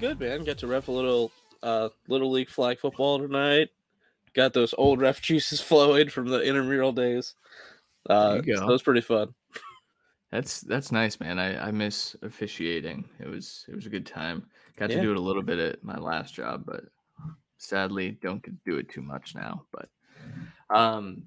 good, man. Got to ref a little uh, little league flag football tonight. Got those old ref juices flowing from the intramural days. Uh, so that was pretty fun. That's that's nice, man. I, I miss officiating. It was it was a good time. Got Yeah. to do it a little bit at my last job, but sadly don't get to do it too much now. But um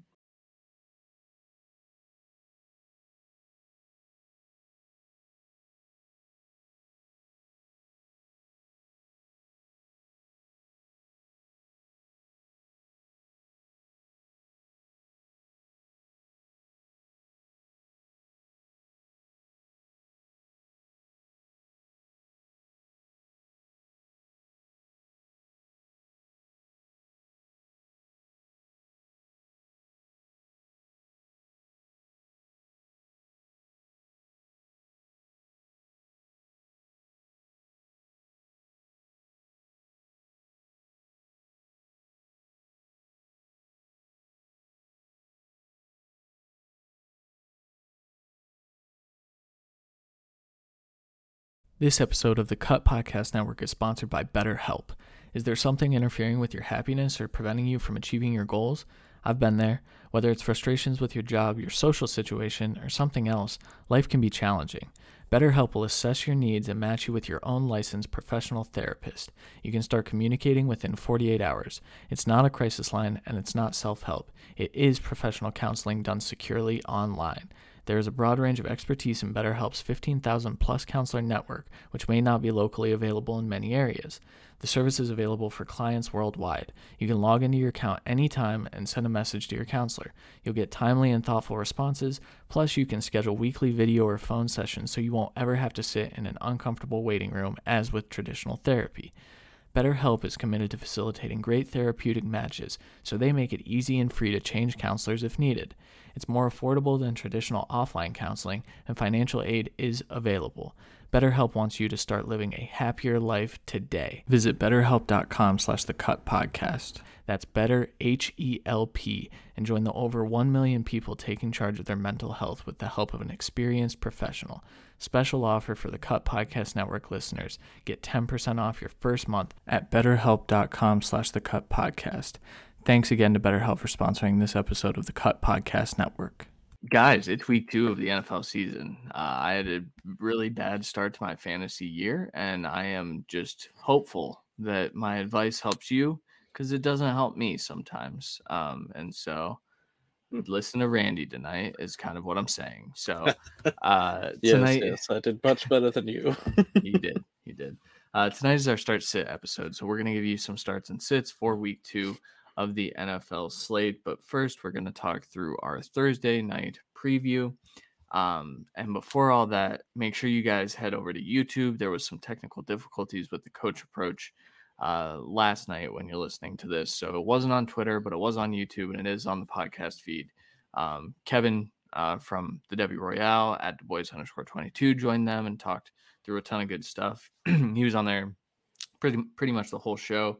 This episode of the Cut Podcast Network is sponsored by BetterHelp. Is there something interfering with your happiness or preventing you from achieving your goals? I've been there. Whether it's frustrations with your job, your social situation, or something else, life can be challenging. BetterHelp will assess your needs and match you with your own licensed professional therapist. You can start communicating within 48 hours. It's not a crisis line and it's not self help. It is professional counseling done securely online. There is a broad range of expertise in BetterHelp's 15,000 plus counselor network, which may not be locally available in many areas. The service is available for clients worldwide. You can log into your account anytime and send a message to your counselor. You'll get timely and thoughtful responses, plus, you can schedule weekly video or phone sessions so you won't ever have to sit in an uncomfortable waiting room as with traditional therapy. BetterHelp is committed to facilitating great therapeutic matches, so they make it easy and free to change counselors if needed. It's more affordable than traditional offline counseling, and financial aid is available. BetterHelp wants you to start living a happier life today. Visit betterhelp.com slash the cut podcast. That's better H-E-L-P and join the over 1 million people taking charge of their mental health with the help of an experienced professional. Special offer for the Cut Podcast Network listeners. Get 10% off your first month at betterhelp.com slash the cut podcast. Thanks again to BetterHelp for sponsoring this episode of the Cut Podcast Network. Guys, it's week two of the NFL season. Uh, I had a really bad start to my fantasy year, and I am just hopeful that my advice helps you because it doesn't help me sometimes. Um, and so listen to Randy tonight is kind of what I'm saying. So uh, Yes, tonight, yes, I did much better than you. he did. He did. Uh, tonight is our start sit episode. So we're going to give you some starts and sits for week two of the NFL slate. But first, we're going to talk through our Thursday night preview. Um, and before all that, make sure you guys head over to YouTube. There was some technical difficulties with the coach approach uh, last night when you're listening to this. So it wasn't on Twitter, but it was on YouTube and it is on the podcast feed. Um, Kevin uh, from the W Royale at Du Bois underscore 22 joined them and talked through a ton of good stuff. he was on there pretty pretty much the whole show.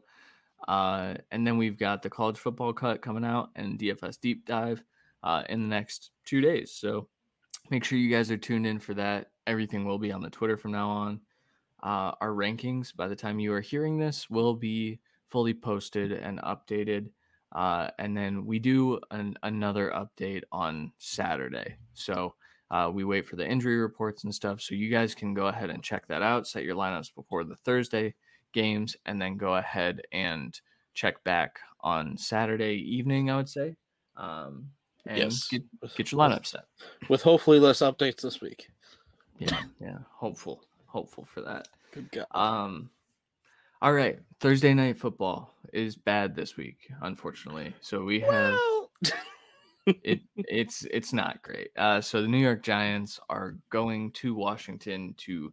Uh, and then we've got the college football cut coming out and DFS deep dive uh, in the next two days. So make sure you guys are tuned in for that. Everything will be on the Twitter from now on. Uh, our rankings, by the time you are hearing this, will be fully posted and updated. Uh, and then we do an, another update on Saturday. So uh, we wait for the injury reports and stuff. So you guys can go ahead and check that out, set your lineups before the Thursday games, and then go ahead and check back on Saturday evening, I would say. Um, and Yes. get, get your lineup set. With hopefully less updates this week. Yeah, yeah. Hopeful, hopeful for that. Good God. Um, all right. Thursday night football is bad this week, unfortunately. So we have Well, it. It's it's not great. Uh, so the New York Giants are going to Washington to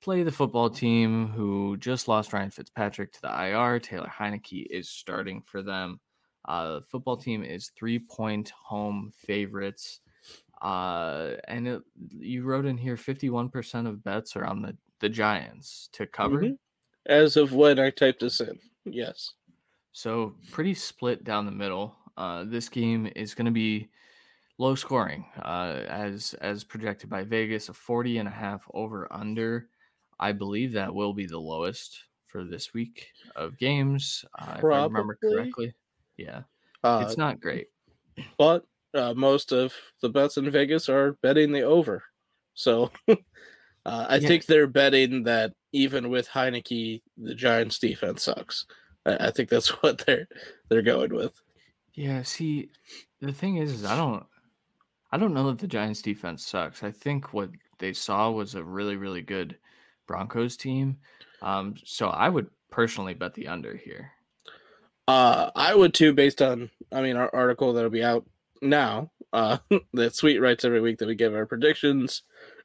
play the football team who just lost Ryan Fitzpatrick to the IR. Taylor Heinicke is starting for them. Uh, the football team is three point home favorites. Uh, and it, you wrote in here 51% of bets are on the, the Giants to cover. Mhm. As of when I typed this in. Yes. So pretty split down the middle. Uh, this game is going to be low scoring, uh, as as projected by Vegas, a 40 and a half over under. I believe that will be the lowest for this week of games, uh, if I remember correctly. Yeah, Uh, it's not great. but uh, most of the bets in Vegas are betting the over. So uh, I Yeah. think they're betting that even with Heinicke, the Giants' defense sucks. I, I think that's what they're they're going with. Yeah, see, the thing is, is I don't, I don't know that the Giants' defense sucks. I think what they saw was a really, really good Broncos team. Um, so I would personally bet the under here. Uh, I would too, based on I mean our article that'll be out now. Uh, that Sweet writes every week that we give our predictions.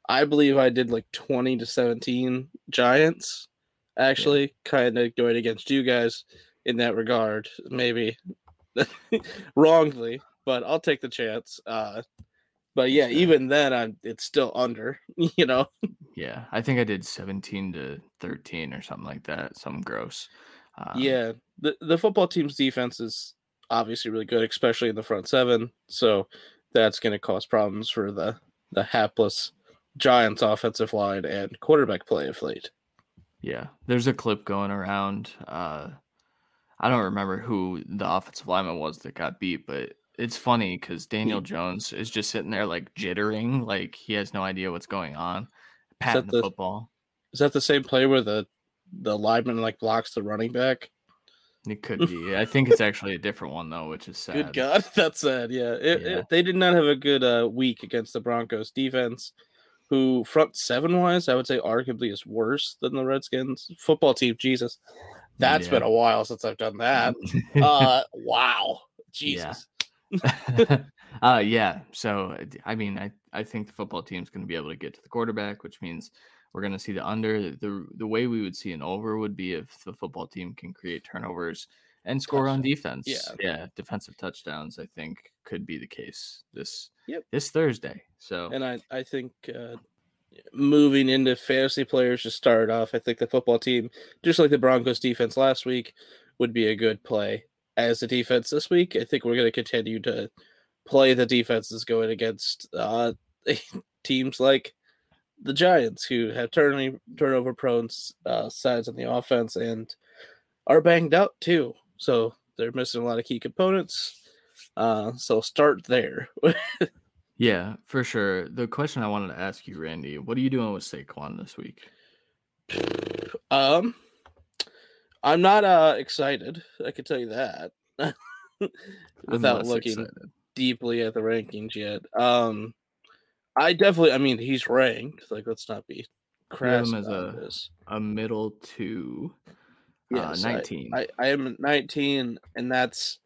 I believe I did like twenty to seventeen Giants. Actually, kind of going against you guys in that regard, maybe wrongly, but I'll take the chance. Uh, but yeah, Sure. even then, I'm it's still under. You know, Yeah, I think I did 17 to 13 or something like that, something gross. Um, yeah. The the football team's defense is obviously really good, especially in the front seven. So that's going to cause problems for the the hapless Giants offensive line and quarterback play of late. Yeah, there's a clip going around. Uh, I don't remember who the offensive lineman was that got beat, but it's funny because Daniel Jones is just sitting there like jittering, like he has no idea what's going on, patting the the- football. Is that the same play where the the lineman like blocks the running back? It could be. I think it's actually a different one though, which is sad. Good God, that's sad. Yeah, it, Yeah. it- they did not have a good uh, week against the Broncos defense, who front seven wise, I would say arguably is worse than the Redskins football team. Jesus, that's Yeah. been a while since I've done that. uh, wow, Yeah. Uh yeah so I mean i i think the football team's going to be able to get to the quarterback which means we're going to see the under the the way we would see an over would be if the football team can create turnovers and score on defense Yeah. yeah defensive touchdowns i think could be the case this Yep. this thursday so And I, I think uh, moving into fantasy players to start off, I think the football team, just like the Broncos defense last week, would be a good play as the defense this week. I think we're going to continue to play the defenses going against uh, teams like the Giants, who have turnover prone uh, sides on the offense and are banged out too. So they're missing a lot of key components. Uh, so start there. yeah for sure the question i wanted to ask you randy what are you doing with saquon this week Um, I'm not uh excited. I can tell you that without looking excited. deeply at the rankings yet. Um, I definitely. I mean, he's ranked. Like, let's not be crass him as a- this. a middle two Yes, uh, I- 19 I, I am 19, and that's.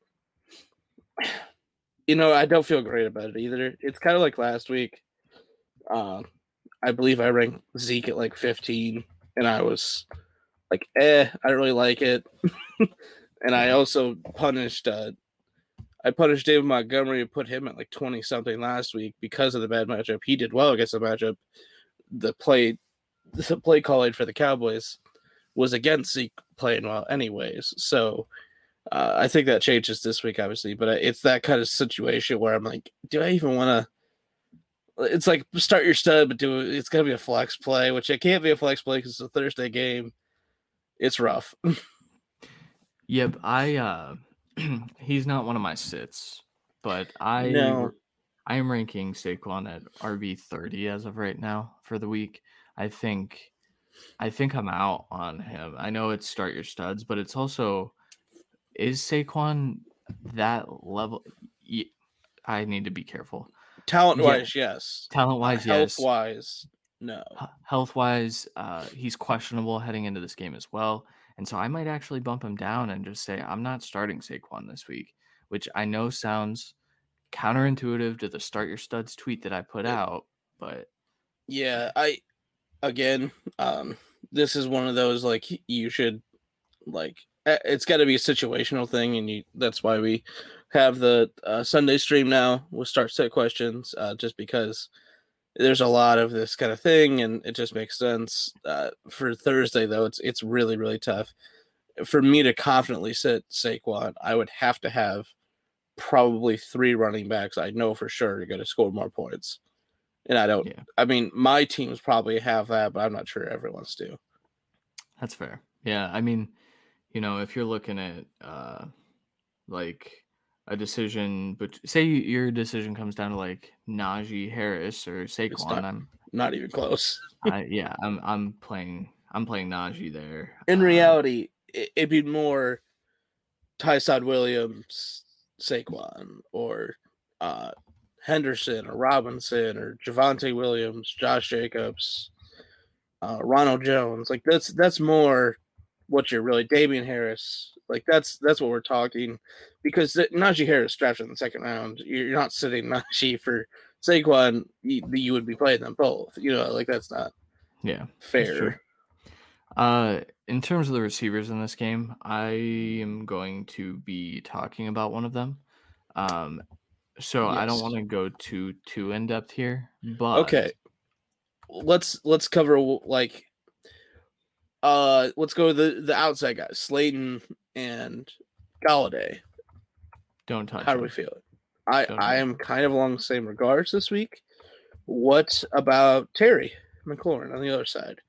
You know, I don't feel great about it either. It's kind of like last week. Uh, I believe I ranked Zeke at like 15, and I was like, eh, I don't really like it. and I also punished uh I punished David Montgomery and put him at like 20 something last week because of the bad matchup. He did well against the matchup. The play the play calling for the Cowboys was against Zeke playing well anyways. So uh, I think that changes this week, obviously, but uh, it's that kind of situation where I'm like, do I even want to? It's like start your stud, but do it's gonna be a flex play, which it can't be a flex play because it's a Thursday game. It's rough. Yep, I uh he's not one of my sits, but I No. I am ranking Saquon at RB 30 as of right now for the week. I think I think I'm out on him. I know it's start your studs, but it's also is Saquon that level I need to be careful. Talent wise, yes. Talent wise, Health yes. wise, no. Health wise, uh, he's questionable heading into this game as well. And so I might actually bump him down and just say, I'm not starting Saquon this week, which I know sounds counterintuitive to the start your studs tweet that I put out, but Yeah, I again, um, this is one of those like you should like it's got to be a situational thing, and you that's why we have the uh, Sunday stream now with start set questions, uh, just because there's a lot of this kind of thing, and it just makes sense. Uh, for Thursday though, it's it's really really tough for me to confidently sit Saquon. I would have to have probably three running backs I know for sure are going to score more points. And I don't, Yeah. I mean, my teams probably have that, but I'm not sure everyone's do. That's fair. Yeah, I mean, you know, if you're looking at uh like a decision, but say your decision comes down to like Najee Harris or Saquon, not- I'm Not even close. I yeah, I'm I'm playing I'm playing Najee there. In Uh, reality, it, it'd be more Ty'Son Williams, Saquon, or uh, Henderson, or Robinson, or Javonte Williams, Josh Jacobs, uh, Ronald Jones. Like that's that's more what you're really Damien Harris. Like that's that's what we're talking because the- Najee Harris drafted in the second round. You're not sitting Najee for Saquon. You, you would be playing them both. You know, like that's not yeah. fair. Uh, in terms of the receivers in this game, I am going to be talking about one of them. Um, so I don't want to go too too in depth here, but Okay. Let's let's cover like uh let's go the the outside guys, Slayton and Golladay. don't touch. How do we feel? it? I Don't I am kind of along the same regards this week. What about Terry McLaurin on the other side,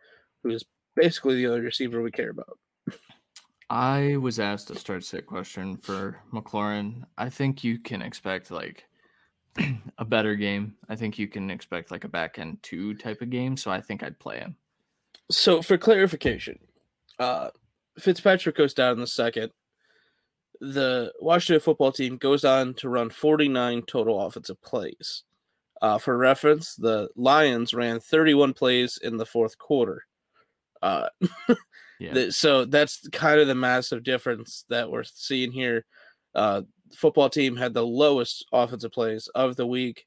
who is basically the only receiver we care about? I was asked a start sit question for McLaurin. I think you can expect like a better game. I think you can expect like a back end two type of game. So I think I'd play him. So for clarification, uh Fitzpatrick goes down in the second. The Washington football team goes on to run 49 total offensive plays. Uh, for reference, the Lions ran 31 plays in the fourth quarter. Uh, Yeah. the- so that's kind of the massive difference that we're seeing here. Uh, football team had the lowest offensive plays of the week.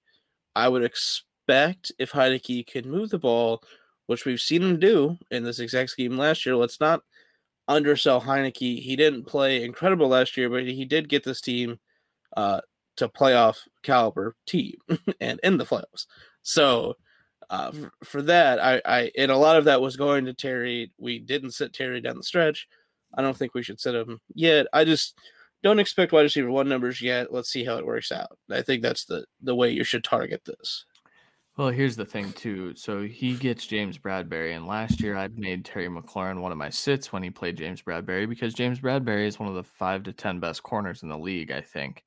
I would expect if Heinicke can move the ball, which we've seen him do in this exact scheme last year. Let's not undersell Heinicke. He didn't play incredible last year, but he did get this team uh, to playoff caliber team and in the playoffs. So uh, for, that, I, I and a lot of that was going to Terry. We didn't sit Terry down the stretch. I don't think we should sit him yet. I just don't expect wide receiver one numbers yet. Let's see how it works out. I think that's the the way you should target this. Well, here's the thing too. So he gets James Bradberry, and last year I'd made Terry McLaurin one of my sits when he played James Bradberry because James Bradberry is one of the five to ten best corners in the league, I think.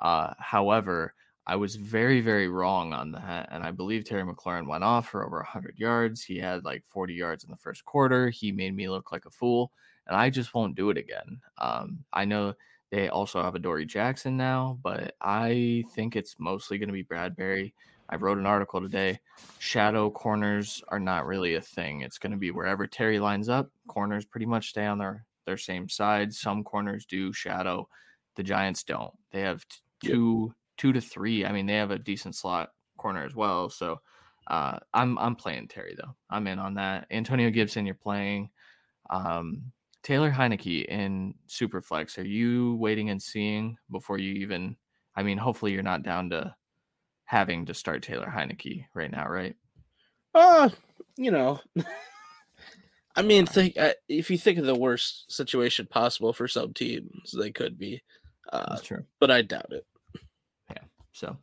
Uh, however, I was very, very wrong on that, and I believe Terry McLaurin went off for over 100 yards. He had like 40 yards in the first quarter. He made me look like a fool, and I just won't do it again. Um, I know they also have Adoree' Jackson now, but I think it's mostly going to be Bradberry. I wrote an article today. Shadow corners are not really a thing. It's going to be wherever Terry lines up. Corners pretty much stay on their their same side. Some corners do shadow. The Giants don't. They have t- Yep. two two to three. I mean, they have a decent slot corner as well. So uh, I'm I'm playing Terry though. I'm in on that. Antonio Gibson, you're playing. Um, Taylor Heinicke in Superflex. Are you waiting and seeing before you even? I mean, hopefully you're not down to having to start Taylor Heinicke right now, right? Uh, you know, I mean, think uh, if you think of the worst situation possible for some teams, they could be, uh, That's true. but I doubt it. Yeah. So,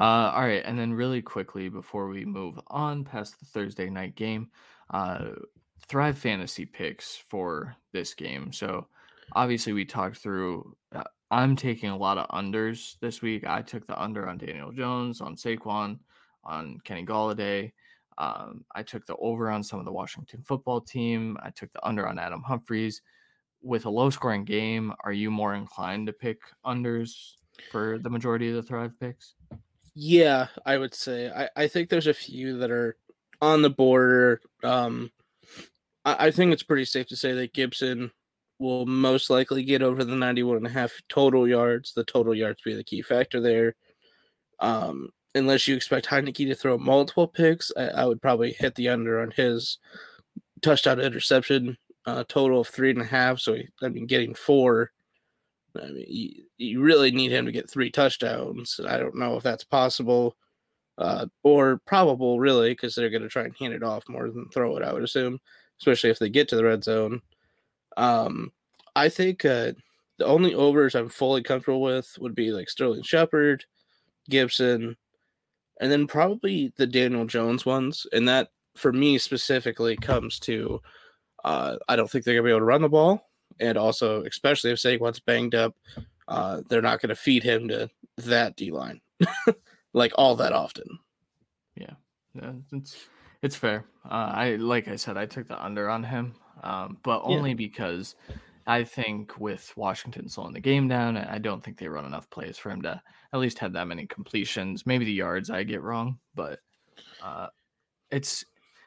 uh, all right, and then really quickly before we move on past the Thursday night game, uh, Thrive Fantasy picks for this game. So, obviously, we talked through. I'm taking a lot of unders this week. I took the under on Daniel Jones, on Saquon, on Kenny Golladay. Um, I took the over on some of the Washington football team. I took the under on Adam Humphries. With a low scoring game, are you more inclined to pick unders for the majority of the Thrive picks? Yeah, I would say. I, I think there's a few that are on the border. Um, I, I think it's pretty safe to say that Gibson will most likely get over the 91 and a half total yards. The total yards be the key factor there. Um, unless you expect Heinicke to throw multiple picks, I, I would probably hit the under on his touchdown interception uh, total of three and a half. So, he, I mean, getting four. I mean, you, you really need him to get three touchdowns. I don't know if that's possible uh, or probable, really, because they're going to try and hand it off more than throw it, I would assume, especially if they get to the red zone. Um, I think uh, The only overs I'm fully comfortable with would be like Sterling Shepard, Gibson, and then probably the Daniel Jones ones. And that for me specifically comes to uh, I don't think they're gonna be able to run the ball, and also especially if Saquon's banged up, uh, they're not gonna feed him to that D line like all that often. Yeah, yeah, it's it's fair. Uh, I like I said, I took the under on him, um, but only yeah. because I think with Washington slowing the game down, I don't think they run enough plays for him to at least have that many completions. Maybe the yards I get wrong, but uh, it's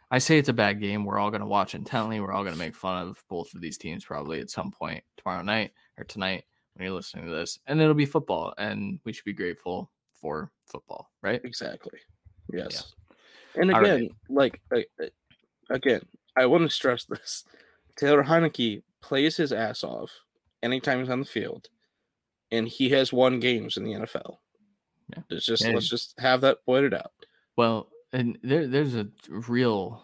I say it's a bad game. We're all going to watch intently. We're all going to make fun of both of these teams probably at some point tomorrow night or tonight when you're listening to this. And it'll be football, and we should be grateful for football, right? Exactly. Yes. Yeah. And again, right. like again, I want to stress this: Taylor Heinicke plays his ass off anytime he's on the field, and he has won games in the NFL. Yeah. It's just and, let's just have that pointed out. Well, and there there's a real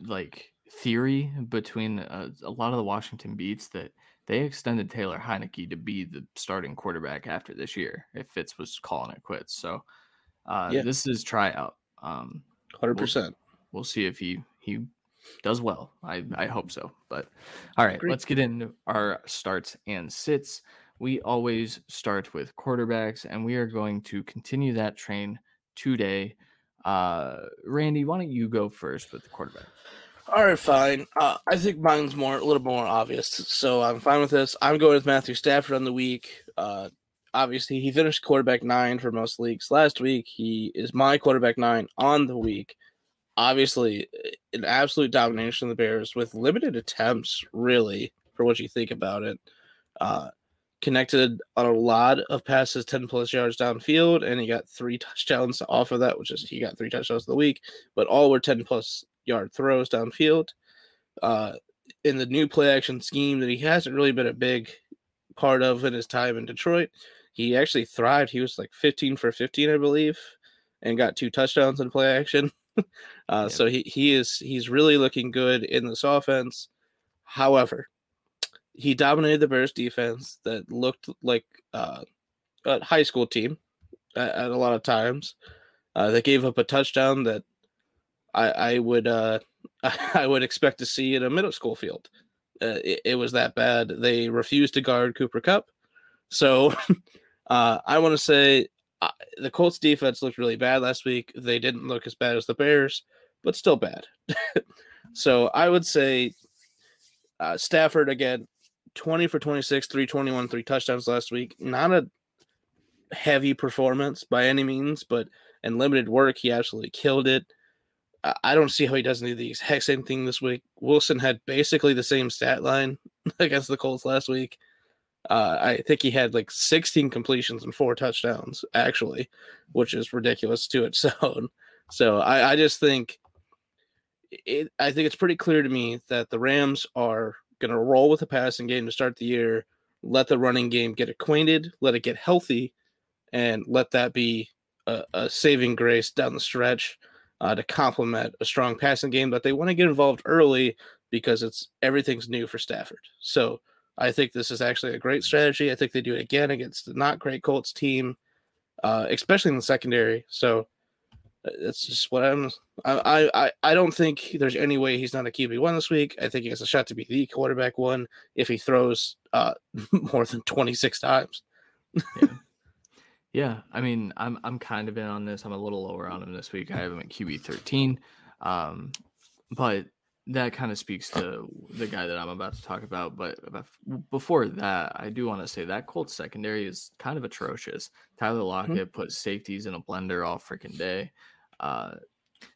like theory between uh, a lot of the Washington beats that they extended Taylor Heinicke to be the starting quarterback after this year if Fitz was calling it quits. So uh, yeah. this is tryout. Um, Hundred percent. We'll, we'll see if he he does well. I I hope so. But all right, Agreed. let's get into our starts and sits. We always start with quarterbacks, and we are going to continue that train today. Uh, Randy, why don't you go first with the quarterback? All right, fine. Uh, I think mine's more a little more obvious, so I'm fine with this. I'm going with Matthew Stafford on the week. Uh, obviously, he finished quarterback nine for most leagues last week. He is my quarterback nine on the week. Obviously, an absolute domination of the Bears with limited attempts, really, for what you think about it. Uh, connected on a lot of passes 10 plus yards downfield and he got three touchdowns off of that which is he got three touchdowns of the week but all were 10 plus yard throws downfield. Uh, in the new play action scheme that he hasn't really been a big part of in his time in detroit he actually thrived. He was like 15 for 15 i believe and got two touchdowns in play action uh, yeah. so he, he is he's really looking good in this offense however he dominated the Bears defense that looked like uh, a high school team at, at a lot of times. Uh, they gave up a touchdown that I, I would uh, I would expect to see in a middle school field. Uh, it, it, was that bad. They refused to guard Cooper Kupp. So uh, I want to say uh, the Colts defense looked really bad last week. They didn't look as bad as the Bears, but still bad. so I would say uh, Stafford again 20 for 26, 321, three touchdowns last week. Not a heavy performance by any means, but in limited work, he absolutely killed it. I don't see how he doesn't do the exact same thing this week. Wilson had basically the same stat line against the Colts last week. Uh, I think he had like 16 completions and four touchdowns, actually, which is ridiculous to its own. So I, I just think it, I think it's pretty clear to me that the Rams are going to roll with the passing game to start the year, let the running game get acquainted, let it get healthy, and let that be a, a saving grace down the stretch uh, to complement a strong passing game. But they want to get involved early because it's everything's new for Stafford. So I think this is actually a great strategy. I think they do it again against the not great Colts team, uh, especially in the secondary. So that's just what I'm. I, I I don't think there's any way he's not a QB one this week. I think he has a shot to be the quarterback one if he throws uh more than 26 times. yeah. yeah, I mean, I'm I'm kind of in on this. I'm a little lower on him this week. I have him at QB 13, um, but that kind of speaks to the guy that I'm about to talk about. But before that, I do want to say that Colts secondary is kind of atrocious. Tyler mm-hmm. Lockett mm-hmm. put safeties in a blender all freaking day. Uh,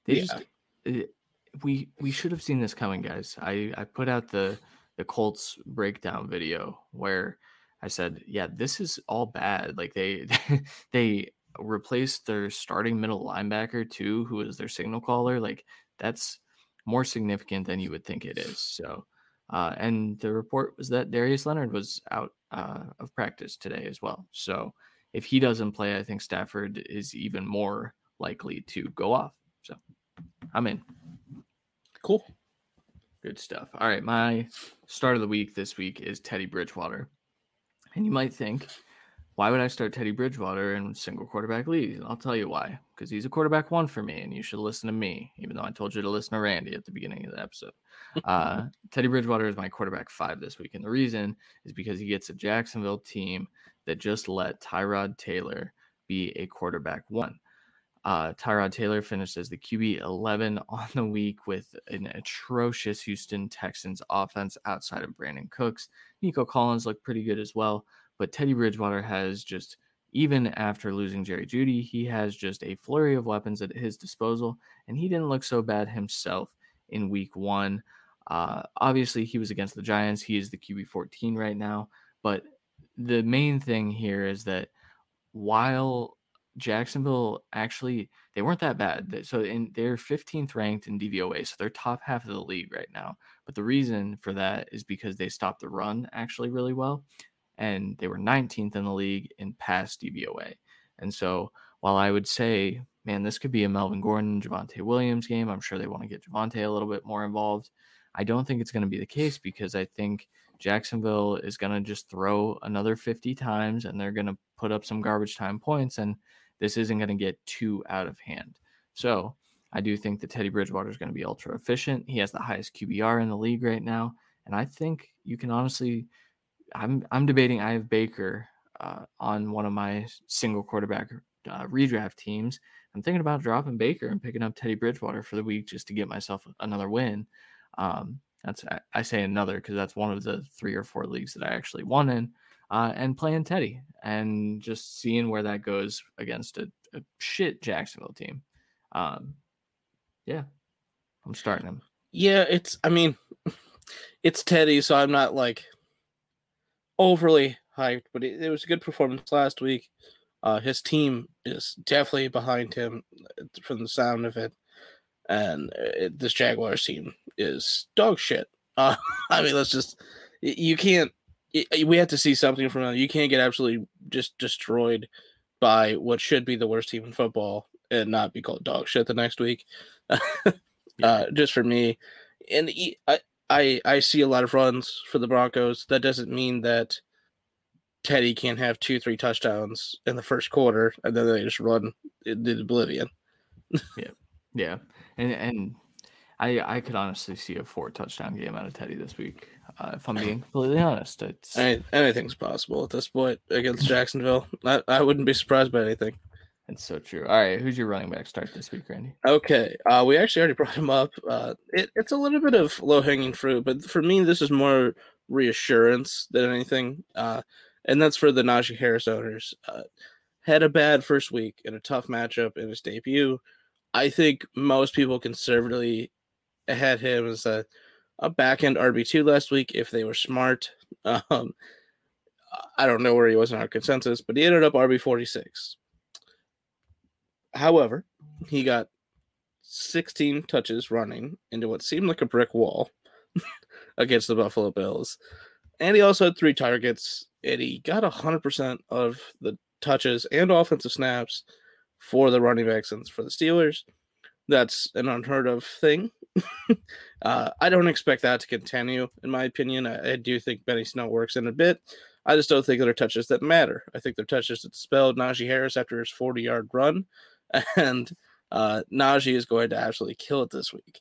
they yeah. just it, we we should have seen this coming, guys. I I put out the the Colts breakdown video where I said, yeah, this is all bad. Like they they replaced their starting middle linebacker too, who is their signal caller. Like that's more significant than you would think it is. So, uh, and the report was that Darius Leonard was out uh, of practice today as well. So, if he doesn't play, I think Stafford is even more likely to go off. So I'm in. Cool. Good stuff. All right. My start of the week this week is Teddy Bridgewater. And you might think, why would I start Teddy Bridgewater in single quarterback leagues? I'll tell you why. Because he's a quarterback one for me, and you should listen to me, even though I told you to listen to Randy at the beginning of the episode. Uh, Teddy Bridgewater is my quarterback five this week. And the reason is because he gets a Jacksonville team that just let Tyrod Taylor be a quarterback one. Uh, Tyrod Taylor finished as the QB 11 on the week with an atrocious Houston Texans offense outside of Brandin Cooks. Nico Collins looked pretty good as well. But Teddy Bridgewater has just, even after losing Jerry Jeudy, he has just a flurry of weapons at his disposal, and he didn't look so bad himself in week one. Uh, obviously, he was against the Giants. He is the QB 14 right now. But the main thing here is that while Jacksonville actually they weren't that bad. So in they're 15th ranked in DVOA, so they're top half of the league right now. But the reason for that is because they stopped the run actually really well and they were 19th in the league in pass DVOA. And so while I would say, man, this could be a Melvin Gordon, Javonte Williams game, I'm sure they want to get Javonte a little bit more involved. I don't think it's going to be the case because I think Jacksonville is going to just throw another 50 times and they're going to put up some garbage time points, and this isn't going to get too out of hand. So I do think that Teddy Bridgewater is going to be ultra efficient. He has the highest QBR in the league right now. And I think you can honestly I'm I'm debating. I have Baker uh, on one of my single quarterback uh, redraft teams. I'm thinking about dropping Baker and picking up Teddy Bridgewater for the week just to get myself another win. Um, that's I say another because that's one of the three or four leagues that I actually won in, uh, and playing Teddy and just seeing where that goes against a, a shit Jacksonville team. Um, yeah, I'm starting him. Yeah, it's. I mean, it's Teddy, so I'm not like overly hyped, but it, it was a good performance last week. Uh, his team is definitely behind him uh, from the sound of it, and it, uh, this Jaguars team is dog shit. Uh, I mean, let's just you can't. We have to see something from them. You can't get absolutely just destroyed by what should be the worst team in football and not be called dog shit the next week. uh, just for me, and I, I I see a lot of runs for the Broncos. That doesn't mean that Teddy can't have two, three touchdowns in the first quarter and then they just run into oblivion. yeah, yeah, and and I I could honestly see a four touchdown game out of Teddy this week. Uh, if I'm being completely honest, it's I, anything's possible at this point against Jacksonville. I, I wouldn't be surprised by anything. It's so true. All right, who's your running back start this week, Randy? Okay, uh, we actually already brought him up. Uh, it, it's a little bit of low hanging fruit, but for me, this is more reassurance than anything, uh, and that's for the Najee Harris owners. Uh, had a bad first week in a tough matchup in his debut. I think most people conservatively had him as a, a back end RB two last week if they were smart. Um, I don't know where he was in our consensus, but he ended up RB forty six However, he got 16 touches running into what seemed like a brick wall against the Buffalo Bills. And he also had three targets, and he got 100% of the touches and offensive snaps for the running backs and for the Steelers. That's an unheard of thing. uh, I don't expect that to continue, in my opinion. I, I, do think Benny Snell works in a bit. I just don't think they're touches that matter. I think they're touches that spelled Najee Harris after his 40 yard run and uh, Najee is going to absolutely kill it this week.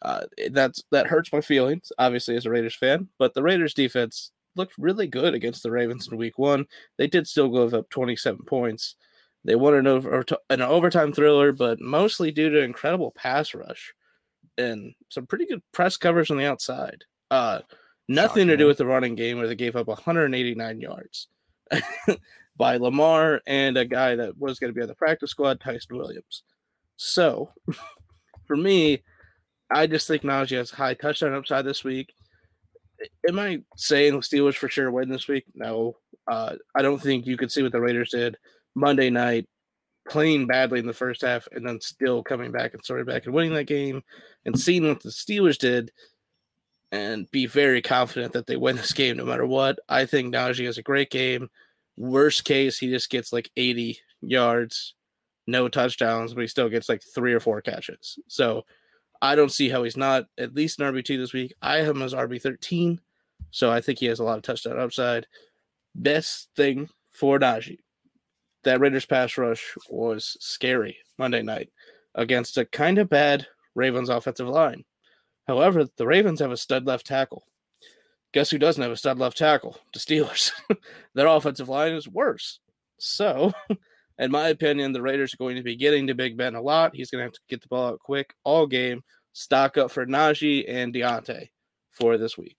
Uh, that's that hurts my feelings, obviously, as a Raiders fan. But the Raiders defense looked really good against the Ravens in Week One. They did still give up 27 points. They won an over an overtime thriller, but mostly due to incredible pass rush and some pretty good press covers on the outside. Uh, nothing Shocking. to do with the running game, where they gave up 189 yards. by Lamar and a guy that was going to be on the practice squad, Ty'Son Williams. So, for me, I just think Najee has high touchdown upside this week. Am I saying the Steelers for sure win this week? No. Uh, I don't think you could see what the Raiders did Monday night, playing badly in the first half, and then still coming back and starting back and winning that game, and seeing what the Steelers did, and be very confident that they win this game no matter what. I think Najee has a great game. Worst case, he just gets like 80 yards, no touchdowns, but he still gets like three or four catches. So I don't see how he's not at least an RB2 this week. I have him as RB13. So I think he has a lot of touchdown upside. Best thing for Najee, that Raiders pass rush was scary Monday night against a kind of bad Ravens offensive line. However, the Ravens have a stud left tackle. Guess who doesn't have a stud left tackle? The Steelers. Their offensive line is worse. So, in my opinion, the Raiders are going to be getting to Big Ben a lot. He's going to have to get the ball out quick all game. Stock up for Najee and Diontae for this week.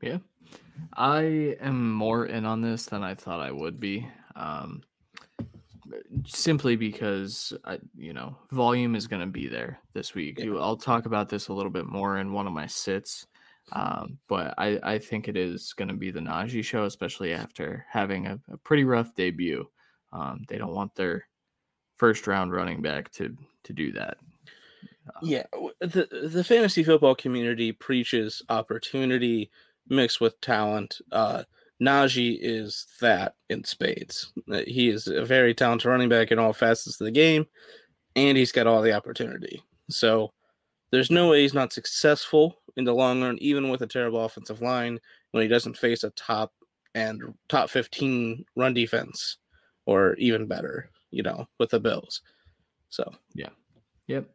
Yeah. I am more in on this than I thought I would be. Um, simply because I, you know volume is going to be there this week. Yeah. I'll talk about this a little bit more in one of my sits, um, but I, I think it is going to be the Najee show, especially after having a, a pretty rough debut. Um, they don't want their first round running back to to do that. Uh, yeah, the the fantasy football community preaches opportunity mixed with talent. Uh, Najee is that in spades. Uh, he is a very talented running back in all facets of the game, and he's got all the opportunity. So there's no way he's not successful in the long run, even with a terrible offensive line, when he doesn't face a top and top 15 run defense, or even better, you know, with the Bills. So yeah, yep.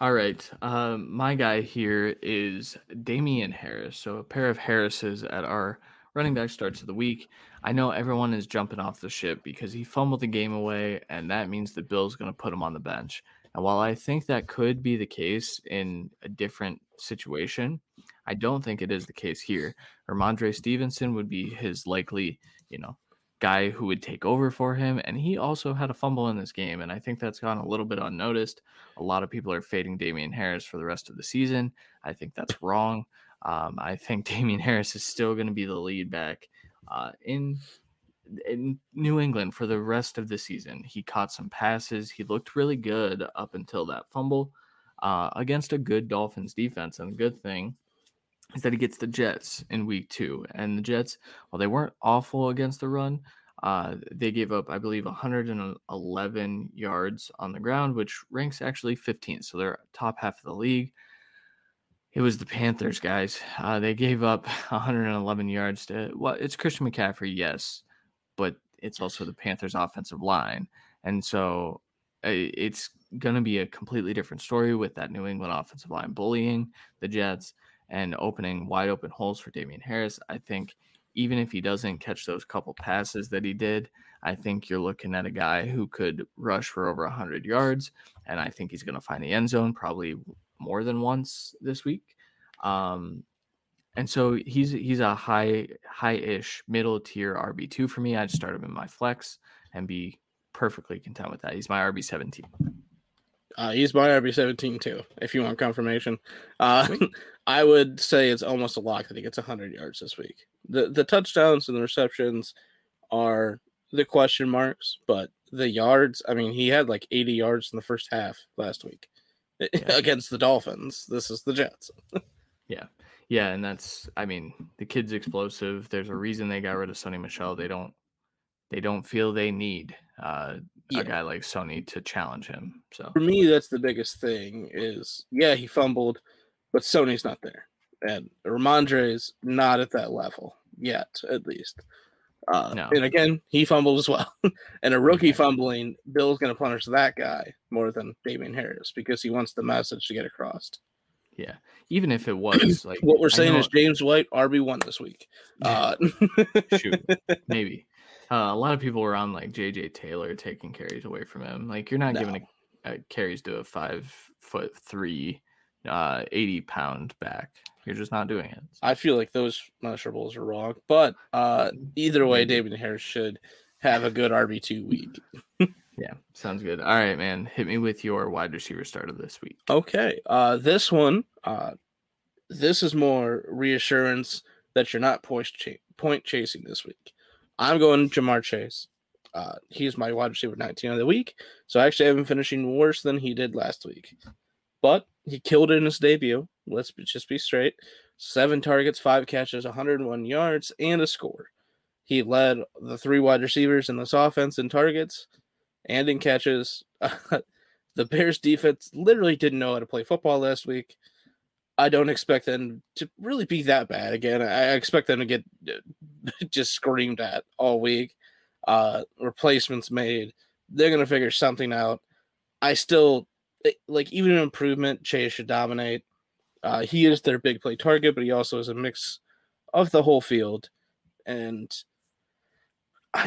All right. Um, my guy here is Damien Harris. So a pair of Harrises at our running back starts of the week. I know everyone is jumping off the ship because he fumbled the game away, and that means the Bills going to put him on the bench. And while I think that could be the case in a different situation, I don't think it is the case here. Rhamondre Stevenson would be his likely, you know, guy who would take over for him. And he also had a fumble in this game. And I think that's gone a little bit unnoticed. A lot of people are fading Damien Harris for the rest of the season. I think that's wrong. Um, I think Damien Harris is still going to be the lead back uh, in in New England for the rest of the season. He caught some passes. He looked really good up until that fumble uh, against a good Dolphins defense. And the good thing is that he gets the Jets in week two. And the Jets, while they weren't awful against the run, uh, they gave up, I believe, 111 yards on the ground, which ranks actually 15th. So they're top half of the league. It was the Panthers, guys. Uh, they gave up 111 yards to well, it's Christian McCaffrey, yes, but it's also the Panthers' offensive line, and so uh, it's going to be a completely different story with that New England offensive line bullying the Jets and opening wide open holes for Damien Harris. I think even if he doesn't catch those couple passes that he did, I think you're looking at a guy who could rush for over 100 yards, and I think he's going to find the end zone probably more than once this week. Um, and so he's he's a high high-ish middle tier RB two for me. I'd start him in my flex and be perfectly content with that. He's my RB seventeen. Uh, he's my RB seventeen too. If you want confirmation, uh, I would say it's almost a lock that he gets hundred yards this week. The the touchdowns and the receptions are the question marks, but the yards. I mean, he had like eighty yards in the first half last week yeah. against the Dolphins. This is the Jets. yeah. Yeah, and that's I mean, the kid's explosive. There's a reason they got rid of Sony Michel. They don't they don't feel they need uh, yeah. a guy like Sony to challenge him. So for me, that's the biggest thing is yeah, he fumbled, but Sony's not there. And Rhamondre is not at that level yet, at least. Uh, no. And again, he fumbled as well. and a rookie fumbling, Bill's going to punish that guy more than Damien Harris because he wants the message to get across. Yeah, even if it was like what we're saying is James White RB one this week. Uh, Shoot, maybe uh, a lot of people were on like JJ Taylor taking carries away from him. Like you're not no. giving a, a carries to a five foot three, uh, eighty pound back. You're just not doing it. I feel like those measurables are wrong, but uh, either way, David Harris should have a good RB two week. yeah, sounds good. All right, man. Hit me with your wide receiver start of this week. Okay, uh, this one, uh, this is more reassurance that you're not point, point chasing this week. I'm going Ja'Marr Chase. Uh, he's my wide receiver 19 of the week, so I actually have him finishing worse than he did last week. But he killed it in his debut. Let's just be straight. Seven targets, five catches, 101 yards, and a score. He led the three wide receivers in this offense in targets and in catches. the Bears defense literally didn't know how to play football last week. I don't expect them to really be that bad again. I expect them to get just screamed at all week. Uh, replacements made. They're gonna figure something out. I still eh, like even an improvement. Chase should dominate. Uh, he is their big play target, but he also is a mix of the whole field. And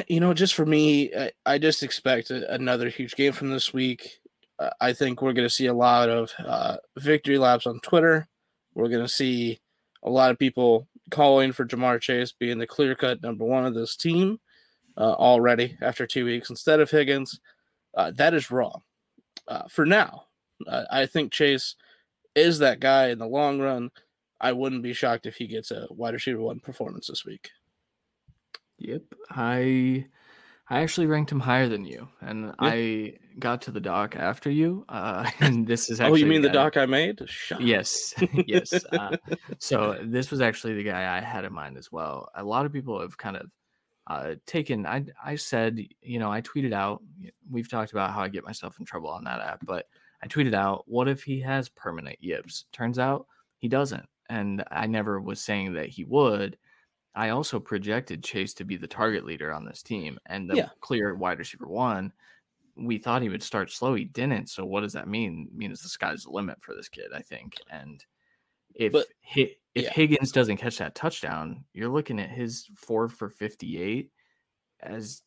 you know, just for me, I, just expect another huge game from this week. Uh, I think we're going to see a lot of uh, victory laps on Twitter. We're going to see a lot of people calling for Ja'Marr Chase being the clear cut number one of this team uh, already after two weeks instead of Higgins. Uh, that is wrong uh, for now. I think Chase is that guy in the long run. I wouldn't be shocked if he gets a wide receiver one performance this week. Yep, I I actually ranked him higher than you, and yeah. I got to the doc after you. Uh, and this is actually oh, you mean the, the doc I made? Shut yes, yes. Uh, so this was actually the guy I had in mind as well. A lot of people have kind of uh, taken. I I said, you know, I tweeted out. We've talked about how I get myself in trouble on that app, but I tweeted out, "What if he has permanent yips?" Turns out he doesn't, and I never was saying that he would I also projected Chase to be the target leader on this team and the yeah. clear wide receiver one. We thought he would start slow. He didn't. So what does that mean? It means the sky's the limit for this kid, I think. And if but, if yeah. Higgins doesn't catch that touchdown, you're looking at his four for 58 as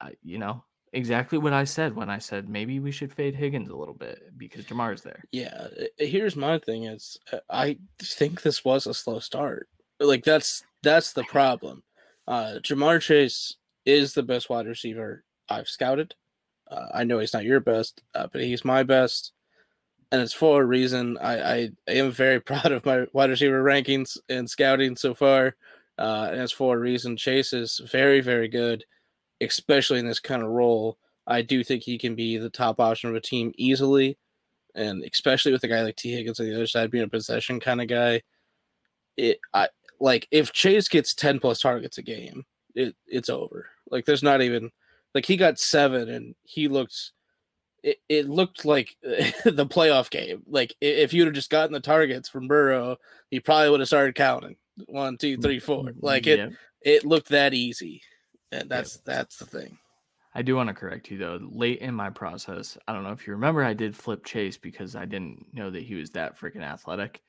uh, you know exactly what I said when I said maybe we should fade Higgins a little bit because Ja'Marr's there. Yeah, here's my thing: is uh, I think this was a slow start. Like that's that's the problem. Uh, Ja'Marr Chase is the best wide receiver I've scouted. Uh, I know he's not your best, uh, but he's my best, and it's for a reason. I, I, I, am very proud of my wide receiver rankings and scouting so far, uh, and it's for a reason. Chase is very, very good, especially in this kind of role. I do think he can be the top option of a team easily, and especially with a guy like Tee Higgins on the other side, being a possession kind of guy. It, I, like if Chase gets 10 plus targets a game, it it's over. Like there's not even like he got seven and he looked it, it looked like the playoff game. Like if you'd have just gotten the targets from Burrow, he probably would have started counting one, two, three, mm, four. Mm, like it yep. it looked that easy. And that's yep. that's the thing. I do want to correct you though. Late in my process, I don't know if you remember, I did flip Chase because I didn't know that he was that freaking athletic.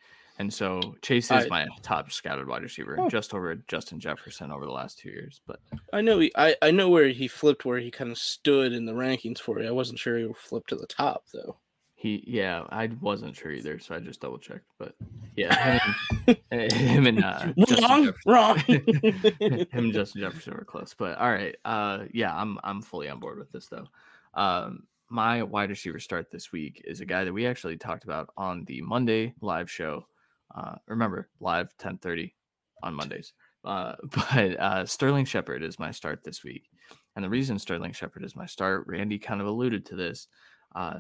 And so Chase is I, my top scouted wide receiver, oh. just over Justin Jefferson over the last two years. But I know he, I, I know where he flipped, where he kind of stood in the rankings for you. I wasn't sure he flipped to the top though. He, yeah, I wasn't sure either, so I just double checked. But yeah, him, and, him and uh, wrong, wrong. him and Justin Jefferson were close. But all right, uh, yeah, I'm I'm fully on board with this though. Um, my wide receiver start this week is a guy that we actually talked about on the Monday live show uh, remember, live 10:30 on Mondays. Uh, but uh, Sterling Shepard is my start this week, and the reason Sterling Shepard is my start, Randy kind of alluded to this. Uh,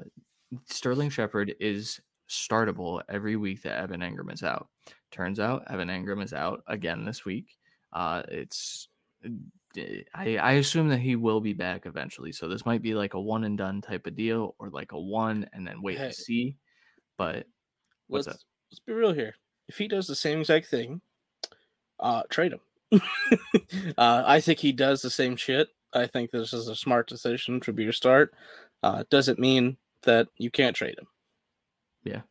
Sterling Shepard is startable every week that Evan Engram is out. Turns out Evan Engram is out again this week. Uh, it's I, I assume that he will be back eventually. So this might be like a one and done type of deal, or like a one and then wait hey, and see. But what's let's, up? Let's be real here. If he does the same exact thing, uh, trade him. uh, I think he does the same shit. I think this is a smart decision to be your start. Uh, doesn't mean that you can't trade him. Yeah,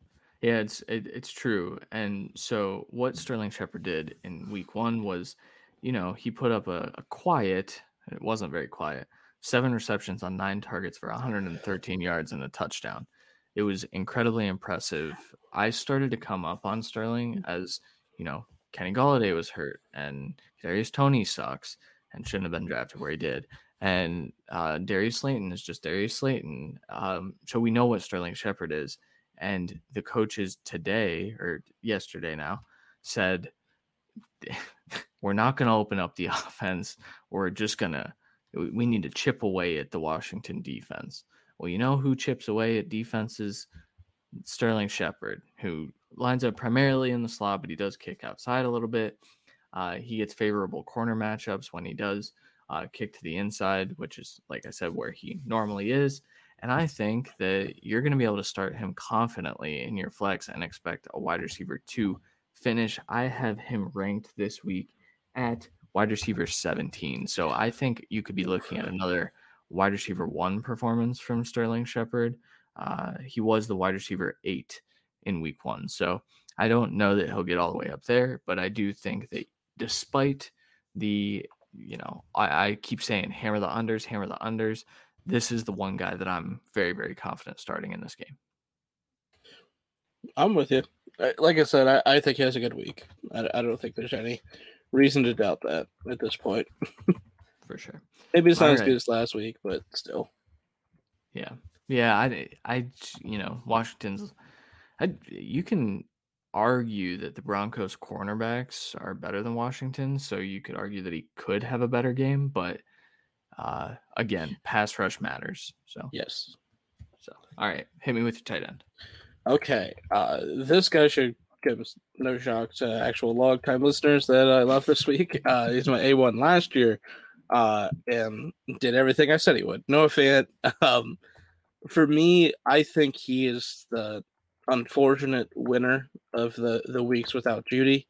yeah, it's it, it's true. And so what Sterling Shepard did in week one was, you know, he put up a, a quiet. It wasn't very quiet. Seven receptions on nine targets for 113 yards and a touchdown it was incredibly impressive. I started to come up on Sterling as, you know, Kenny Golladay was hurt and Darius Toney sucks and shouldn't have been drafted where he did. And uh, Darius Slayton is just Darius Slayton. Um, so we know what Sterling Shepard is. And the coaches today or yesterday now said, we're not going to open up the offense. We're just going to, we need to chip away at the Washington defense. Well, you know who chips away at defenses? Sterling Shepard, who lines up primarily in the slot, but he does kick outside a little bit. Uh, he gets favorable corner matchups when he does uh, kick to the inside, which is, like I said, where he normally is. And I think that you're going to be able to start him confidently in your flex and expect a wide receiver to finish. I have him ranked this week at wide receiver 17. So I think you could be looking at another wide receiver one performance from Sterling Shepard. Uh, he was the wide receiver eight in week one. So I don't know that he'll get all the way up there, but I do think that despite the, you know, I, I keep saying hammer the unders, hammer the unders. This is the one guy that I'm very, very confident starting in this game. I'm with you. Like I said, I, I think he has a good week. I, I don't think there's any reason to doubt that at this point. For sure. Maybe it's not All as right. good as last week, but still. Yeah. Yeah. I, I, you know, Washington's, I, you can argue that the Broncos cornerbacks are better than Washington. So you could argue that he could have a better game, but uh, again, pass rush matters. So, yes. So, all right. Hit me with your tight end. Okay. Uh, this guy should give us no shock to actual log time listeners that I love this week. Uh, he's my A1 last year uh, and did everything I said he would. Noah Fant. Um, for me, I think he is the unfortunate winner of the, the weeks without Jeudy,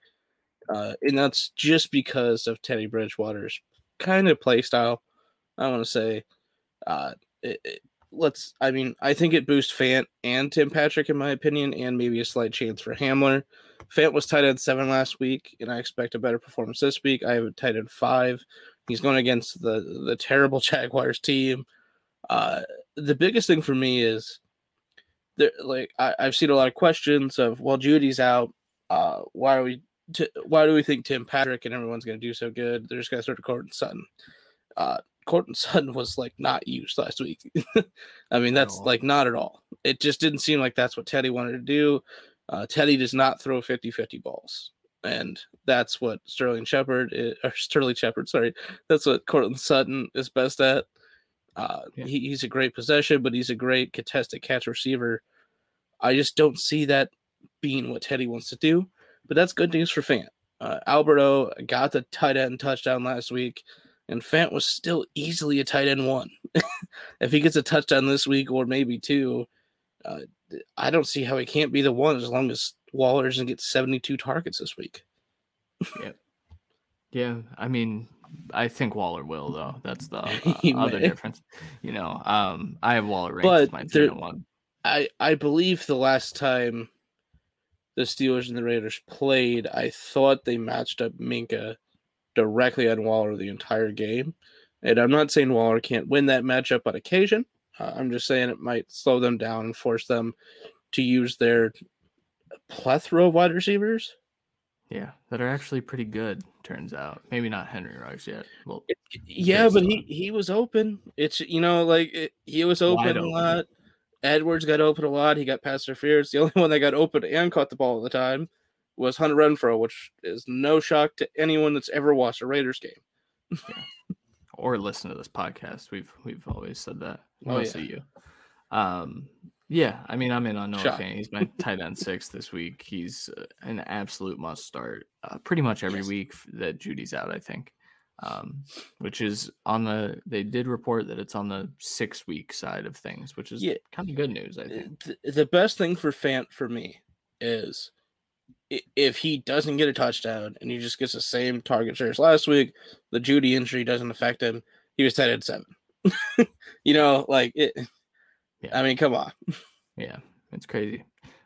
Uh, and that's just because of Teddy Bridgewater's kind of play style. I want to say, uh, it, it, let's. I mean, I think it boosts Fant and Tim Patrick in my opinion, and maybe a slight chance for Hamler. Fant was tight end seven last week, and I expect a better performance this week. I have a tight end five. He's going against the the terrible Jaguars team. Uh, the biggest thing for me is there. Like I, have seen a lot of questions of, well, Jeudy's out. Uh, why are we? T- why do we think Tim Patrick and everyone's going to do so good? They're just going to start Courtland Sutton. Uh, Courtland Sutton was like not used last week. I mean, that's like not at all. It just didn't seem like that's what Teddy wanted to do. Uh, Teddy does not throw 50 50 balls. And that's what Sterling Shepard, is, or Sterling Shepard, sorry, that's what Courtland Sutton is best at. Uh, yeah. he, he's a great possession, but he's a great contested catch receiver. I just don't see that being what Teddy wants to do. But that's good news for Fant. Uh, Albert O got the tight end touchdown last week and Fant was still easily a tight end one. if he gets a touchdown this week or maybe two, uh, I don't see how he can't be the one as long as Waller doesn't get 72 targets this week. yeah. Yeah. I mean, I think Waller will, though. That's the uh, other difference. You know, um, I have Waller ranked but there, one. I, I believe the last time the Steelers and the Raiders played, I thought they matched up Minkah directly on Waller the entire game. And I'm not saying Waller can't win that matchup on occasion. Uh, I'm just saying it might slow them down and force them to use their plethora of wide receivers. Yeah, that are actually pretty good. Turns out, maybe not Henry Ruggs yet. Well, yeah, but he he was open. It's you know like it, he was open, open a lot. Edwards got open a lot. He got past interference. The only one that got open and caught the ball all the time was Hunter Renfrow, which is no shock to anyone that's ever watched a Raiders game. yeah. Or listen to this podcast. We've we've always said that. Mostly oh, yeah. you. Um, yeah, I mean, I'm in on Noah Fant. He's my tight end six this week. He's uh, an absolute must start uh, pretty much every yes. week that Jeudy's out, I think. Um, which is on the, they did report that it's on the six week side of things, which is yeah. kind of good news, I think. The best thing for Fant for me is if he doesn't get a touchdown and he just gets the same target shares last week, the Jeudy injury doesn't affect him. He was tied at seven. you know, like it. Yeah. I mean, come on. yeah, it's crazy.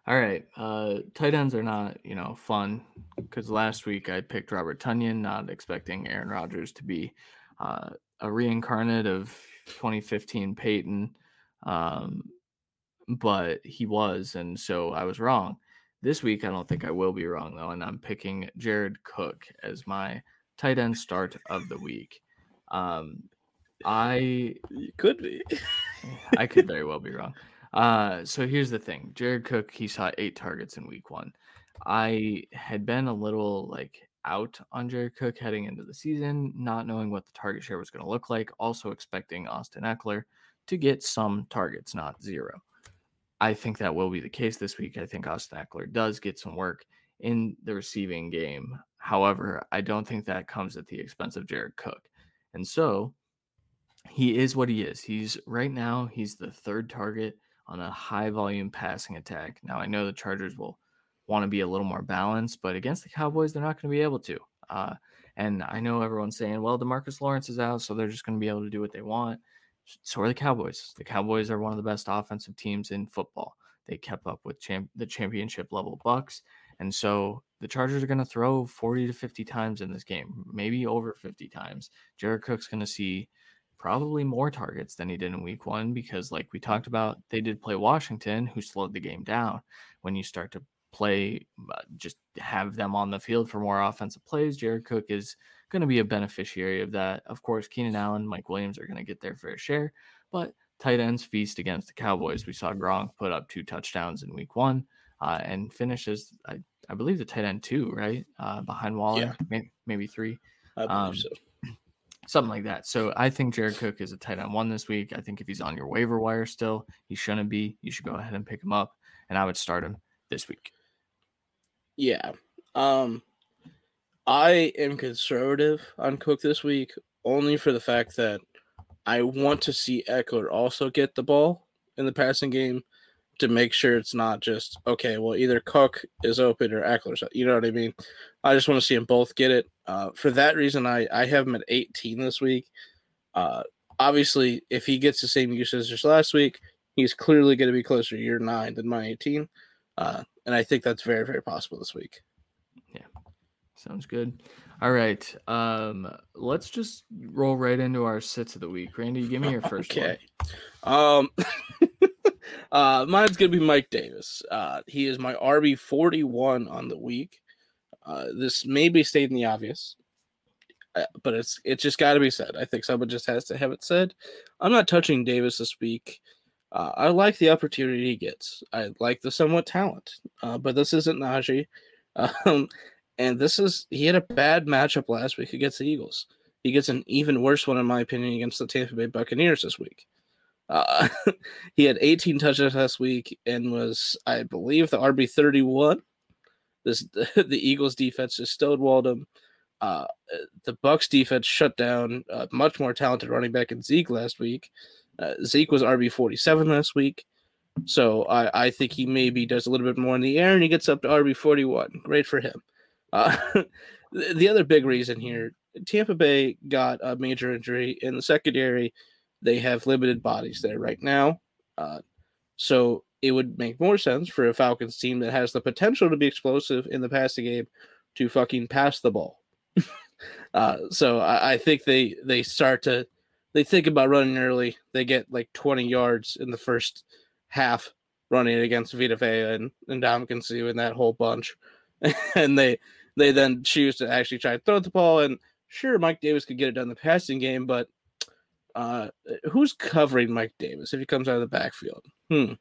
All right, uh, tight ends are not you know fun because last week I picked Robert Tonyan, not expecting Aaron Rodgers to be uh, a reincarnate of 2015 Peyton, um, but he was, and so I was wrong. This week, I don't think I will be wrong though, and I'm picking Jared Cook as my tight end start of the week. Um, I could be. I could very well be wrong. Uh, so here's the thing: Jared Cook, he saw eight targets in week one. I had been a little like out on Jared Cook heading into the season, not knowing what the target share was going to look like. Also expecting Austin Ekeler to get some targets, not zero. I think that will be the case this week. I think Austin Ekeler does get some work in the receiving game. However, I don't think that comes at the expense of Jared Cook. And so he is what he is. He's right now, he's the third target on a high volume passing attack. Now, I know the Chargers will want to be a little more balanced, but against the Cowboys, they're not going to be able to. Uh, and I know everyone's saying, well, Demarcus Lawrence is out, so they're just going to be able to do what they want. So are the Cowboys. The Cowboys are one of the best offensive teams in football. They kept up with champ- the championship level Bucks. And so the Chargers are going to throw 40 to 50 times in this game, maybe over 50 times. Jared Cook's going to see probably more targets than he did in week one because, like we talked about, they did play Washington, who slowed the game down. When you start to play, uh, just have them on the field for more offensive plays, Jared Cook is going to be a beneficiary of that. Of course, Keenan Allen, Mike Williams are going to get their fair share, but tight ends feast against the Cowboys. We saw Gronk put up two touchdowns in week one uh, and finishes, I, I believe, the tight end two, right? Uh, behind Waller, yeah. maybe, maybe, three. I believe um, so. Something like that. So I think Jared Cook is a tight end one this week. I think if he's on your waiver wire still, he shouldn't be. You should go ahead and pick him up, and I would start him this week. Yeah. Um, I am conservative on Cook this week only for the fact that I want to see Ekeler also get the ball in the passing game to make sure it's not just okay. Well, either Cook is open or Ekeler's. You know what I mean? I just want to see them both get it. Uh, for that reason, I I have him at 18 this week. Uh, obviously, if he gets the same usage as last week, he's clearly going to be closer to year nine than my 18. Uh, and I think that's very very possible this week. Yeah, sounds good. All right. Um, let's just roll right into our sits of the week. Randy, give me your first okay. one. Um uh mine's gonna be Mike Davis. Uh he is my RB 41 on the week. Uh this may be stating the obvious. Uh, but it's it's just got to be said. I think someone just has to have it said. I'm not touching Davis this week. Uh, I like the opportunity he gets. I like the somewhat talent, uh, but this isn't Najee. Um, and this is he had a bad matchup last week against the Eagles. He gets an even worse one, in my opinion, against the Tampa Bay Buccaneers this week. Uh, he had 18 touches last week and was, I believe, the RB 31. This the Eagles defense just stonewalled him. Uh, the Bucks defense shut down a much more talented running back in Zeke last week. Uh, Zeke was RB 47 last week. So I, I think he maybe does a little bit more in the air and he gets up to RB 41. Great for him. Uh, the other big reason here Tampa Bay got a major injury in the secondary. They have limited bodies there right now. Uh, so it would make more sense for a Falcons team that has the potential to be explosive in the passing game to fucking pass the ball. uh, so I, I, think they they start to they think about running early. They get like 20 yards in the first half running against Vita Vea and, and Ndamukong Suh and that whole bunch. and they they then choose to actually try to throw the ball. And sure, Mike Davis could get it done in the passing game, but uh, who's covering Mike Davis if he comes out of the backfield? Hmm.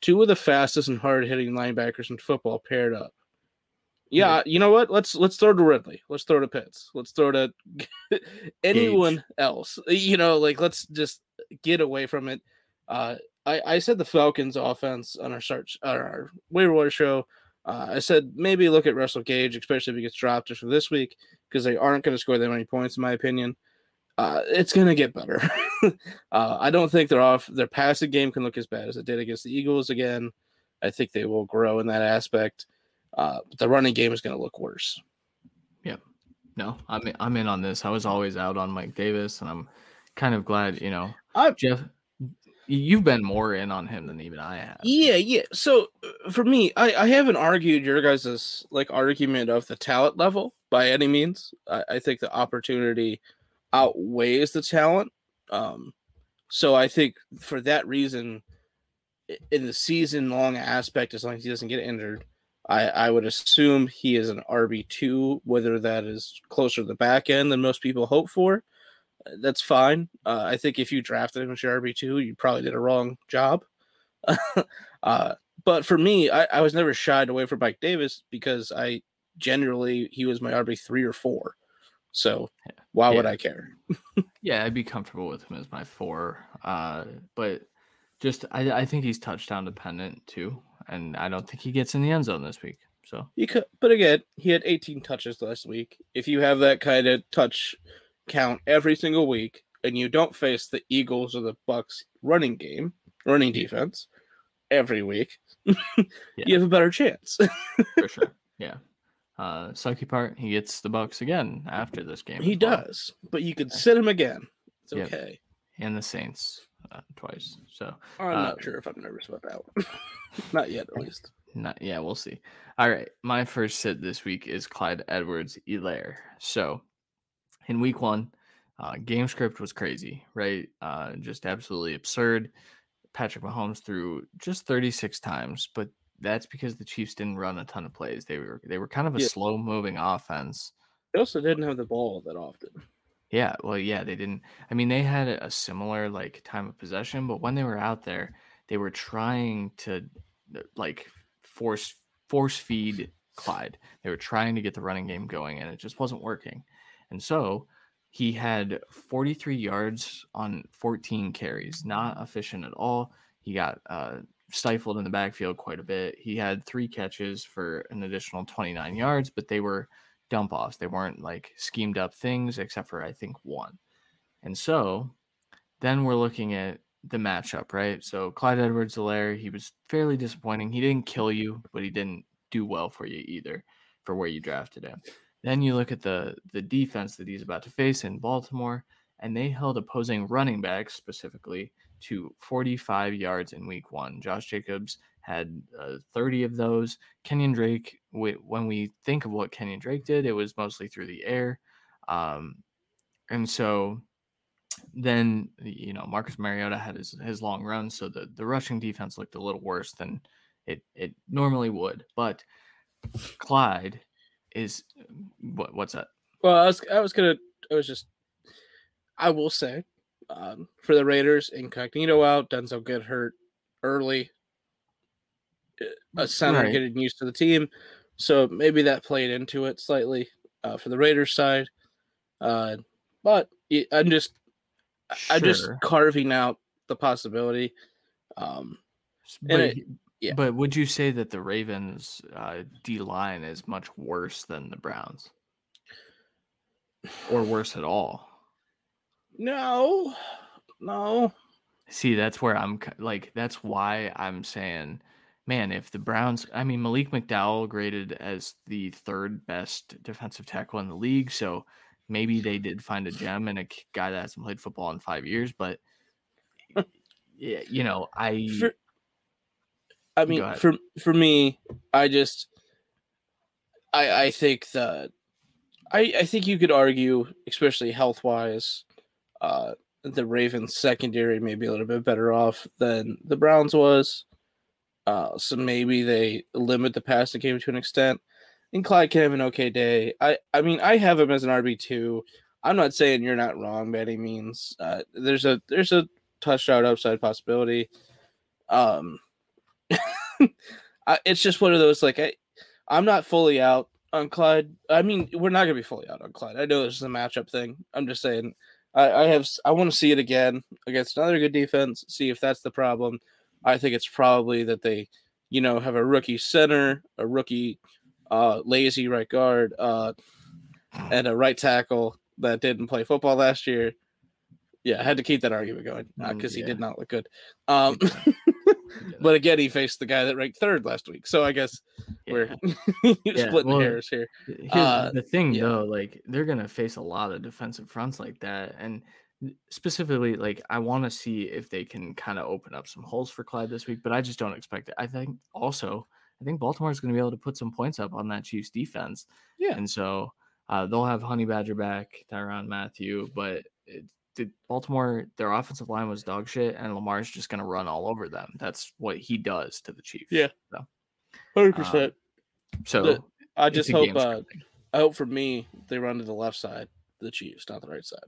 Two of the fastest and hard hitting linebackers in football paired up. Yeah, you know what? Let's let's throw to Ridley. Let's throw to Pitts. Let's throw to anyone Gage. else. You know, like let's just get away from it. Uh, I I said the Falcons offense on our search on our waiver wire show uh, I said maybe look at Russell Gage, especially if he gets dropped just for this week, because they aren't going to score that many points, in my opinion. Uh, it's going to get better. uh, I don't think they're off. Their passing game can look as bad as it did against the Eagles again. I think they will grow in that aspect. Uh, but the running game is going to look worse. Yeah. No, I'm I'm in on this. I was always out on Mike Davis, and I'm kind of glad, you know, I, Jeff You've been more in on him than even I have. Yeah, yeah. So uh, for me, I, I haven't argued your guys' like argument of the talent level by any means. I, I think the opportunity outweighs the talent. Um, so I think for that reason, in the season long aspect, as long as he doesn't get injured, I, I would assume he is an RB two, whether that is closer to the back end than most people hope for that's fine. Uh, I think if you drafted him as your RB two, you probably did a wrong job. uh, but for me, I, I, was never shied away from Mike Davis because I generally he was my RB three or four. So why yeah. would I care? yeah, I'd be comfortable with him as my four. Uh, but just I, I think he's touchdown dependent too, and I don't think he gets in the end zone this week. So he could, but again, he had 18 touches last week. If you have that kind of touch count every single week, and you don't face the Eagles or the Bucks running game, running defense every week, you have a better chance. for sure. Yeah. Uh, sucky part, he gets the Bucks again after this game. he well. does, but you could sit him again. It's Yep. okay. and the Saints uh, twice. So I'm Uh, not sure if I'm nervous about that one. not yet, at least. Not yeah, we'll see. All right, my first sit this week is Clyde Edwards Helaire. So in week one, uh, game script was crazy, right? Uh, just absolutely absurd. Patrick Mahomes threw just 36 times, but that's because the Chiefs didn't run a ton of plays. They were they were kind of a Yeah. slow moving offense. They also didn't have the ball that often. Yeah, well, yeah, they didn't. I mean, they had a similar like time of possession, but when they were out there, they were trying to uh, like force force feed Clyde. They were trying to get the running game going, and it just wasn't working. And so he had 43 yards on 14 carries, not efficient at all. He got uh, stifled in the backfield quite a bit. He had three catches for an additional 29 yards, but they were dump offs. They weren't like schemed up things, except for I think one. And so then we're looking at the matchup, right? So Clyde Edwards Helaire, he was fairly disappointing. He didn't kill you, but he didn't do well for you either for where you drafted him. Then you look at the the defense that he's about to face in Baltimore, and they held opposing running backs specifically to 45 yards in week one. Josh Jacobs had uh, 30 of those. Kenyon Drake, wh- when we think of what Kenyon Drake did, it was mostly through the air. Um, and so then, you know, Marcus Mariota had his, his long run. So the, the rushing defense looked a little worse than it, it normally would. But Clyde is what, what's that? Well, I was I was gonna I was just I will say um, for the Raiders, Incognito out, Denzel get hurt early. A center Right. getting used to the team, so maybe that played into it slightly uh, for the Raiders side. Uh, but I'm just I'm just carving out the possibility. Um, But, it- yeah. but would you say that the Ravens uh, D line is much worse than the Browns, or worse at all? No, no, See, that's where I'm like, that's why I'm saying, man, if the Browns, I mean, Malik McDowell graded as the third best defensive tackle in the league. So maybe they did find a gem and a guy that hasn't played football in five years. But, yeah, you know, I, For- I mean, for for me, I just, I I think that, I I think you could argue, especially health wise, uh, the Ravens secondary may be a little bit better off than the Browns was. Uh, so maybe they limit the passing game to an extent. And Clyde can have an okay day. I I mean, I have him as an RB two. I'm not saying you're not wrong by any means. Uh, there's a there's a touchdown upside possibility. Um, I, it's just one of those like I, I'm not fully out on Clyde. I mean, we're not gonna be fully out on Clyde. I know this is a matchup thing. I'm just saying. I, I have I want to see it again against another good defense. See if that's the problem. I think it's probably that they, you know, have a rookie center, a rookie, uh, lazy right guard, uh, and a right tackle that didn't play football last year. Yeah, I had to keep that argument going Mm, because he yeah. did not look good. Um, but again, he faced the guy that ranked third last week. So I guess we're Yeah, splitting well, hairs here. Uh, the thing yeah. though, like they're gonna face a lot of defensive fronts like that, and specifically, like I want to see if they can kind of open up some holes for Clyde this week, but I just don't expect it. I think also, I think Baltimore is gonna be able to put some points up on that Chiefs defense, Yeah. and so uh, they'll have Honey Badger back, Tyrann Mathieu, but it, the Baltimore their offensive line was dog shit, and Lamar's just gonna run all over them. That's what he does to the Chiefs. Yeah. So, Hundred percent. so The- I just hope. Uh. I hope for me they run to the left side, the Chiefs, not the right side.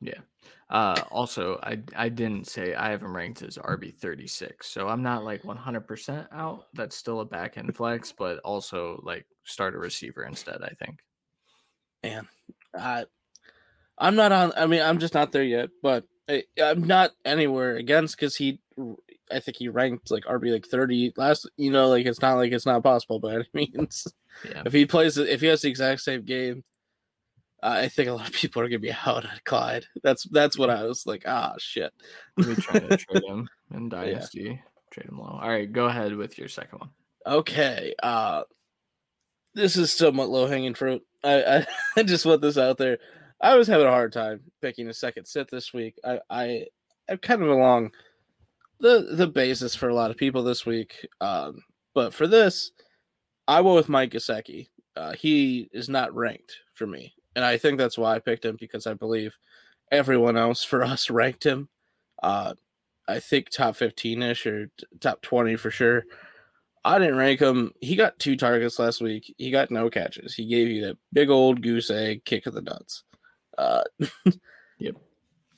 Yeah. Uh, also, I I didn't say I have him ranked as RB thirty six, so I'm not like one hundred percent out. That's still a back end flex, but also like start a receiver instead. I think. Man, I, I'm not on. I mean, I'm just not there yet. But I, I'm not anywhere against because he. I think he ranked like RB like 30 last. You know, like it's not like it's not possible by any means. Yeah. If he plays, if he has the exact same game, I think a lot of people are gonna be out on Clyde. That's that's what I was like. Ah, shit. Let me try to trade him in Dynasty. Yeah. Trade him low. All right, go ahead with your second one. Okay. Uh, this is somewhat low hanging fruit. I, I I just want this out there. I was having a hard time picking a second sit this week. I I I'm kind of along the the basis for a lot of people this week. Um, but for this, I went with Mike Gesicki. Uh, he is not ranked for me, and I think that's why I picked him because I believe everyone else for us ranked him. Uh, I think top fifteen ish or t- top twenty for sure. I didn't rank him. He got two targets last week. He got no catches. He gave you that big old goose egg kick of the nuts. Uh, yep.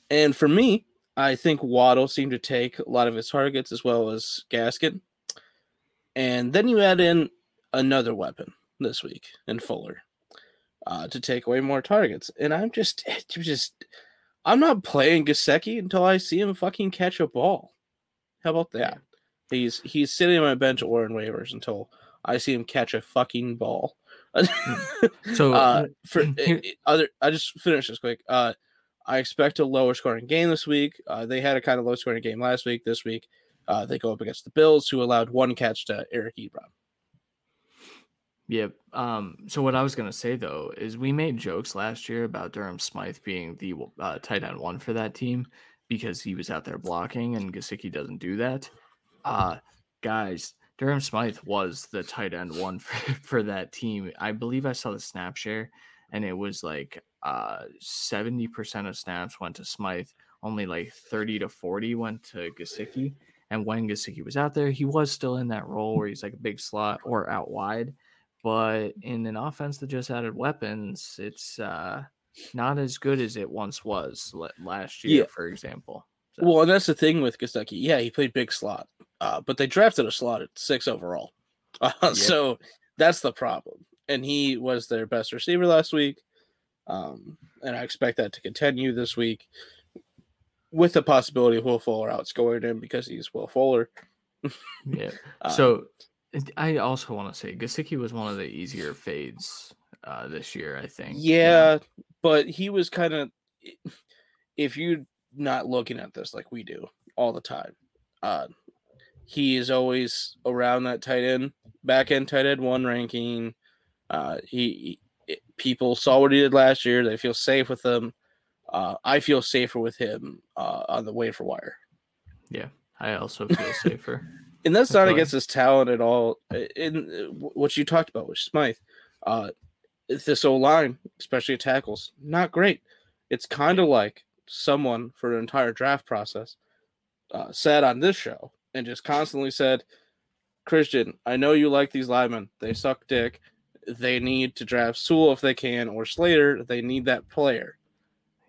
And for me, I think Waddle seemed to take a lot of his targets as well as Gasket. And then you add in another weapon this week in Fuller uh, to take away more targets. And I'm just, just, I'm not playing Gesicki until I see him fucking catch a ball. How about that? He's he's sitting on my bench or in waivers until I see him catch a fucking ball. So uh, for other, I just finish this quick. Uh, I expect a lower scoring game this week. Uh, they had a kind of low scoring game last week. This week, uh, they go up against the Bills, who allowed one catch to Eric Ebron. Yep. Um, so what I was gonna say though is we made jokes last year about Durham Smythe being the uh, tight end one for that team because he was out there blocking, and Gesicki doesn't do that. Uh, guys, Durham Smythe was the tight end one for, for that team. I believe I saw the snap share, and it was like uh, 70% of snaps went to Smythe, only like 30 to 40 went to Gesicki. And when Gesicki was out there, he was still in that role where he's like a big slot or out wide. But in an offense that just added weapons, it's uh, not as good as it once was last year, yeah. for example. So. Well, and that's the thing with Gesicki. Yeah, he played big slot, uh, but they drafted a slot at six overall. Uh, yep. So that's the problem. And he was their best receiver last week. Um, and I expect that to continue this week with the possibility of Will Fuller outscoring him because he's Will Fuller. yeah. Um, so I also want to say Gesicki was one of the easier fades uh, this year, I think. Yeah, yeah. but he was kind of if you're not looking at this like we do all the time, uh, he is always around that tight end, back end tight end one ranking. Uh, he it, people saw what he did last year. They feel safe with him. Uh, I feel safer with him uh, on the waiver wire. Yeah, I also feel safer. and that's not against his talent at all. In what you talked about with Smythe, uh, this O line, especially tackles, not great. It's kind of like someone for an entire draft process uh, said on this show and just constantly said, Christian, I know you like these linemen. They suck dick they need to draft Sewell if they can, or Slater. They need that player.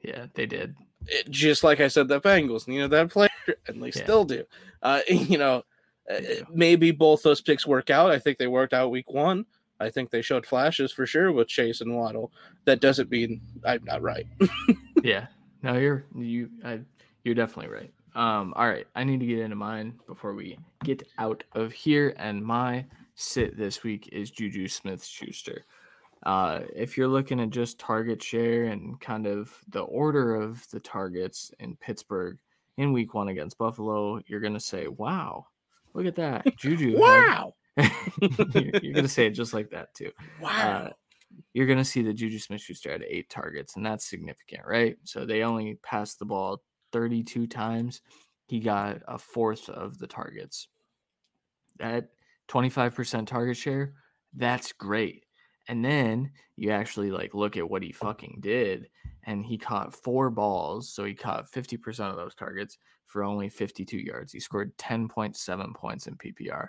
Yeah, they did. It, just like I said, the Bengals needed that player, and they yeah. still do. Uh, you know, uh, maybe both those picks work out. I think they worked out week one. I think they showed flashes for sure with Chase and Waddle. That doesn't mean I'm not right. yeah, no, you're you. I, you're definitely right. Um, all right, I need to get into mine before we get out of here. And my sit this week is Juju Smith Schuster. Uh, if you're looking at just target share and kind of the order of the targets in Pittsburgh in week one against Buffalo, you're going to say, wow, look at that. Juju. wow. You're going to say it just like that, too. Wow. Uh, you're going to see that Juju Smith Schuster had eight targets, and that's significant, right? So they only passed the ball 32 times. He got a fourth of the targets. That 25% target share, that's great. And then you actually like look at what he fucking did and he caught four balls, so he caught 50% of those targets for only 52 yards. He scored 10.7 points in PPR.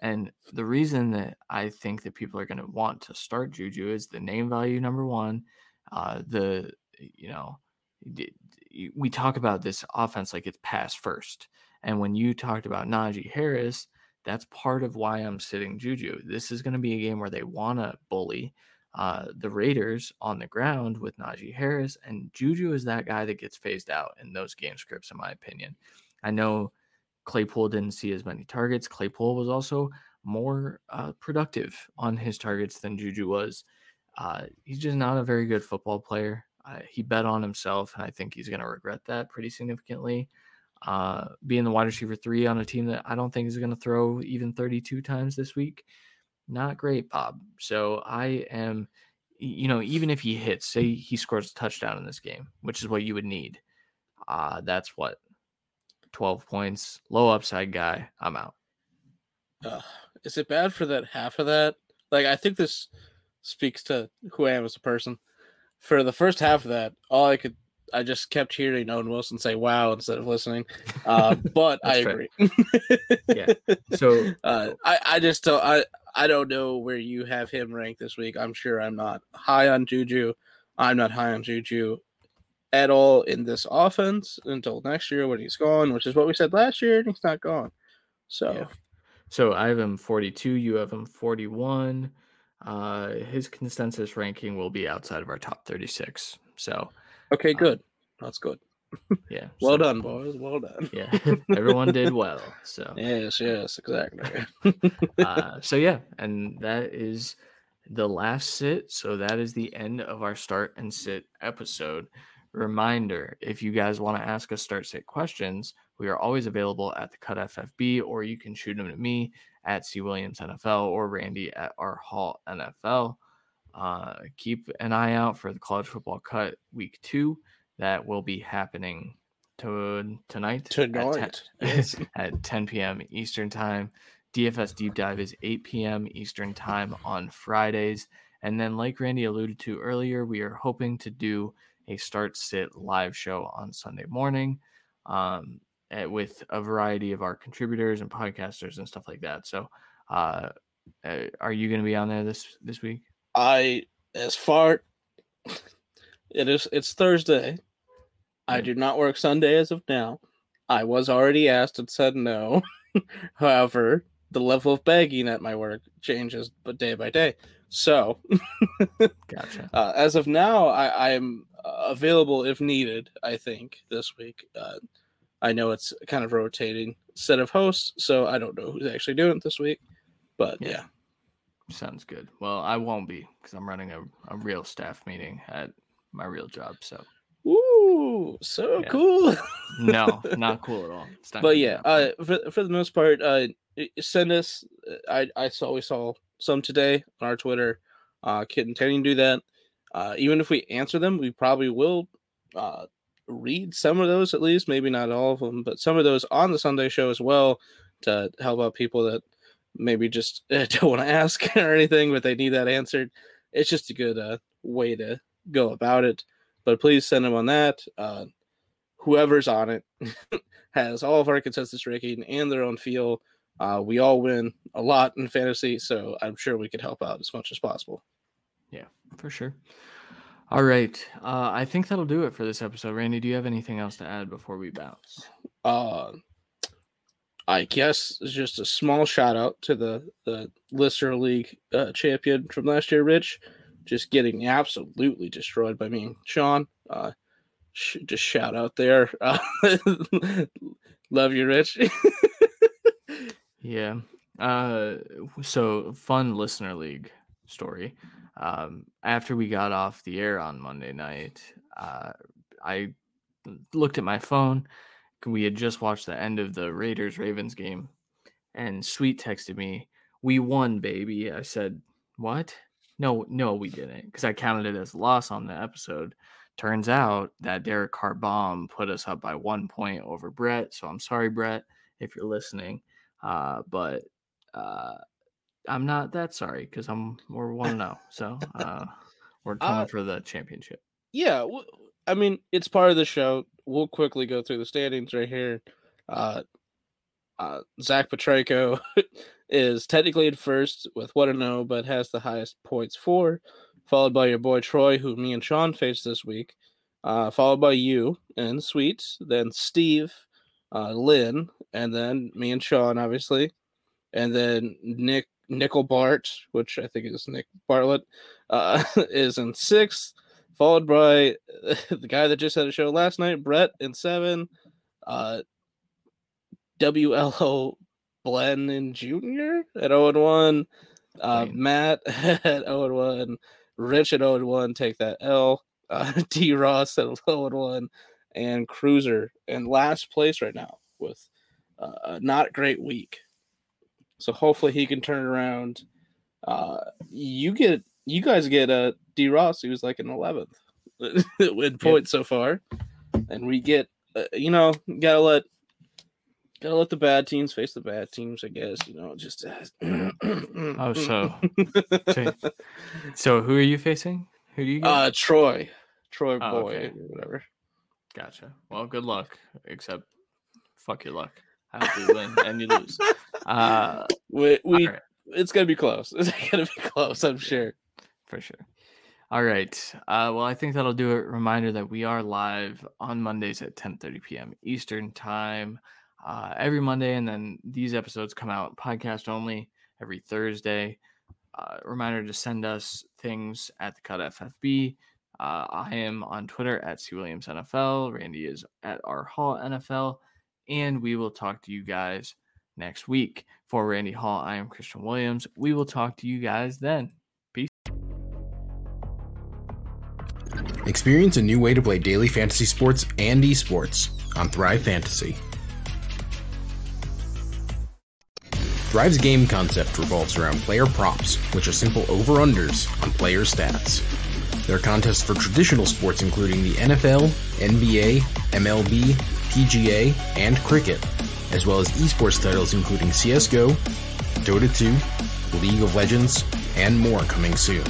And the reason that I think that people are going to want to start Juju is the name value number 1, uh the you know, we talk about this offense like it's pass first. And when you talked about Najee Harris, that's part of why I'm sitting Juju. This is going to be a game where they want to bully uh, the Raiders on the ground with Najee Harris, and Juju is that guy that gets phased out in those game scripts, in my opinion. I know Claypool didn't see as many targets. Claypool was also more uh, productive on his targets than Juju was. Uh, he's just not a very good football player. Uh, he bet on himself, and I think he's going to regret that pretty significantly. Uh, being the wide receiver three on a team that I don't think is going to throw even 32 times this week, not great, Bob. So I am, you know, even if he hits, say he scores a touchdown in this game, which is what you would need, uh, that's what 12 points, low upside guy. I'm out. Uh, is it bad for that half of that? Like, I think this speaks to who I am as a person. For the first half of that, all I could, I just kept hearing Owen Wilson say "wow" instead of listening. Uh, but I agree. yeah. So uh, I, I just don't, I, I don't know where you have him ranked this week. I'm sure I'm not high on Juju. I'm not high on Juju at all in this offense until next year when he's gone, which is what we said last year, and he's not gone. So, yeah. so I have him 42. You have him 41. Uh, his consensus ranking will be outside of our top 36. So, okay, uh, good. Uh, That's good. Yeah. well so, done, boys. Well done. yeah. Everyone did well. So, yes, yes, exactly. uh, so, yeah. And that is the last sit. So, that is the end of our start and sit episode. Reminder if you guys want to ask us start sit questions, we are always available at the Cut FFB, or you can shoot them to me at C Williams NFL or Randy at R Hall NFL. Uh, keep an eye out for the college football cut week two that will be happening to tonight tonight at 10, yes. at 10 p.m. Eastern time. DFS deep dive is 8 p.m. Eastern time on Fridays. And then, like Randy alluded to earlier, we are hoping to do a start sit live show on Sunday morning um, at, eh, with a variety of our contributors and podcasters and stuff like that. So, uh, uh are you going to be on there this this week? I, as far it is, it's Thursday. I do not work Sunday as of now. I was already asked and said no. However, the level of begging at my work changes but day by day. So, gotcha. Uh, as of now, I, I'm available if needed. I think this week. Uh, I know it's kind of rotating set of hosts, so I don't know who's actually doing it this week. But yeah. yeah. Sounds good. Well, I won't be because I'm running a, a real staff meeting at my real job. So. Ooh, so yeah. cool. no, not cool at all. But yeah, uh, for for the most part, uh, send us. Uh, I I saw we saw some today on our Twitter. Uh, and to do that. Uh, even if we answer them, we probably will uh, read some of those at least, maybe not all of them, but some of those on the Sunday show as well to help out people that maybe just don't want to ask or anything, but they need that answered. It's just a good uh, way to go about it. But please send them on that. Uh, whoever's on it has all of our consensus ranking and their own feel. Uh, we all win a lot in fantasy, so I'm sure we could help out as much as possible. Yeah, for sure. All right. Uh, I think that'll do it for this episode. Randy, do you have anything else to add before we bounce? Uh, I guess just a small shout out to the, the Listener League uh, champion from last year, Rich, just getting absolutely destroyed by me and Sean. Uh, sh- just shout out there. Uh, love you, Rich. yeah. Uh, so fun Listener League story. Um, after we got off the air on Monday night, uh, I looked at my phone. We had just watched the end of the Raiders Ravens game, and Sweet texted me, "We won, baby." I said, "What?" No, no, we didn't, because I counted it as a loss on the episode. Turns out that Derek Carr bomb put us up by one point over Brett. So I'm sorry, Brett, if you're listening. Uh, but uh, I'm not that sorry because I'm we're one zero, oh, so uh, we're coming uh, for the championship. Yeah, I mean it's part of the show. We'll quickly go through the standings right here. Uh, uh, Zach Petrayko is technically in first with one and zero, but has the highest points for, followed by your boy Troy, who me and Sean faced this week. Uh, followed by you and Sweet, then Steve, uh, Lynn, and then me and Sean, obviously, and then Nick Nickel Bart, which I think is Nick Bartlett, uh, is in sixth, followed by the guy that just had a show last night, Brett, in seven. Uh, WLO Blennon Jr. at 0 and 1. Uh, Matt at 0 and 1. Rich at 0 1, take that L. Uh, D Ross at 0 1, and Cruiser in last place right now with uh, a not great week. So hopefully he can turn it around. Uh, you get you guys get a uh, D Ross who's like an 11th in points so far, and we get uh, you know gotta let gotta let the bad teams face the bad teams. I guess you know just. oh, so, so so who are you facing? Who do you? Get? Uh, Troy, Troy oh, boy, okay. whatever. Gotcha. Well, good luck. Except, fuck your luck. I hope you win and you lose. Uh, we we right. it's gonna be close. It's gonna be close. I'm sure. For sure. All right. Uh, well, I think that'll do it. Reminder that we are live on Mondays at 10:30 p.m. Eastern time uh, every Monday, and then these episodes come out podcast only every Thursday. Uh, reminder to send us things at the Cut FFB. Uh, I am on Twitter at C Williams NFL. Randy is at R Hall NFL, and we will talk to you guys next week. For Randy Hall, I am Christian Williams. We will talk to you guys then. Peace. Experience a new way to play daily fantasy sports and esports on Thrive Fantasy. Thrive's game concept revolves around player props, which are simple over-unders on player stats. There are contests for traditional sports including the NFL, NBA, MLB, PGA, and cricket, as well as esports titles including CSGO, Dota 2, League of Legends, and more coming soon.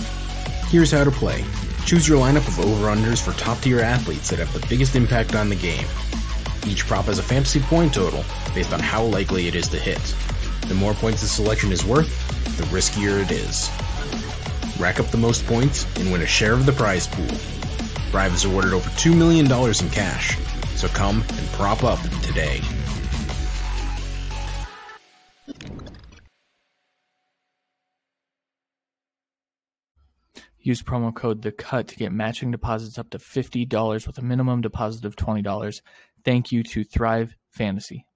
Here's how to play. Choose your lineup of over-unders for top-tier athletes that have the biggest impact on the game. Each prop has a fantasy point total based on how likely it is to hit. The more points the selection is worth, the riskier it is. Rack up the most points and win a share of the prize pool. Thrive is awarded over $2 million in cash, so come and prop up today. Use promo code The Cut to get matching deposits up to $50 with a minimum deposit of $20. Thank you to Thrive Fantasy.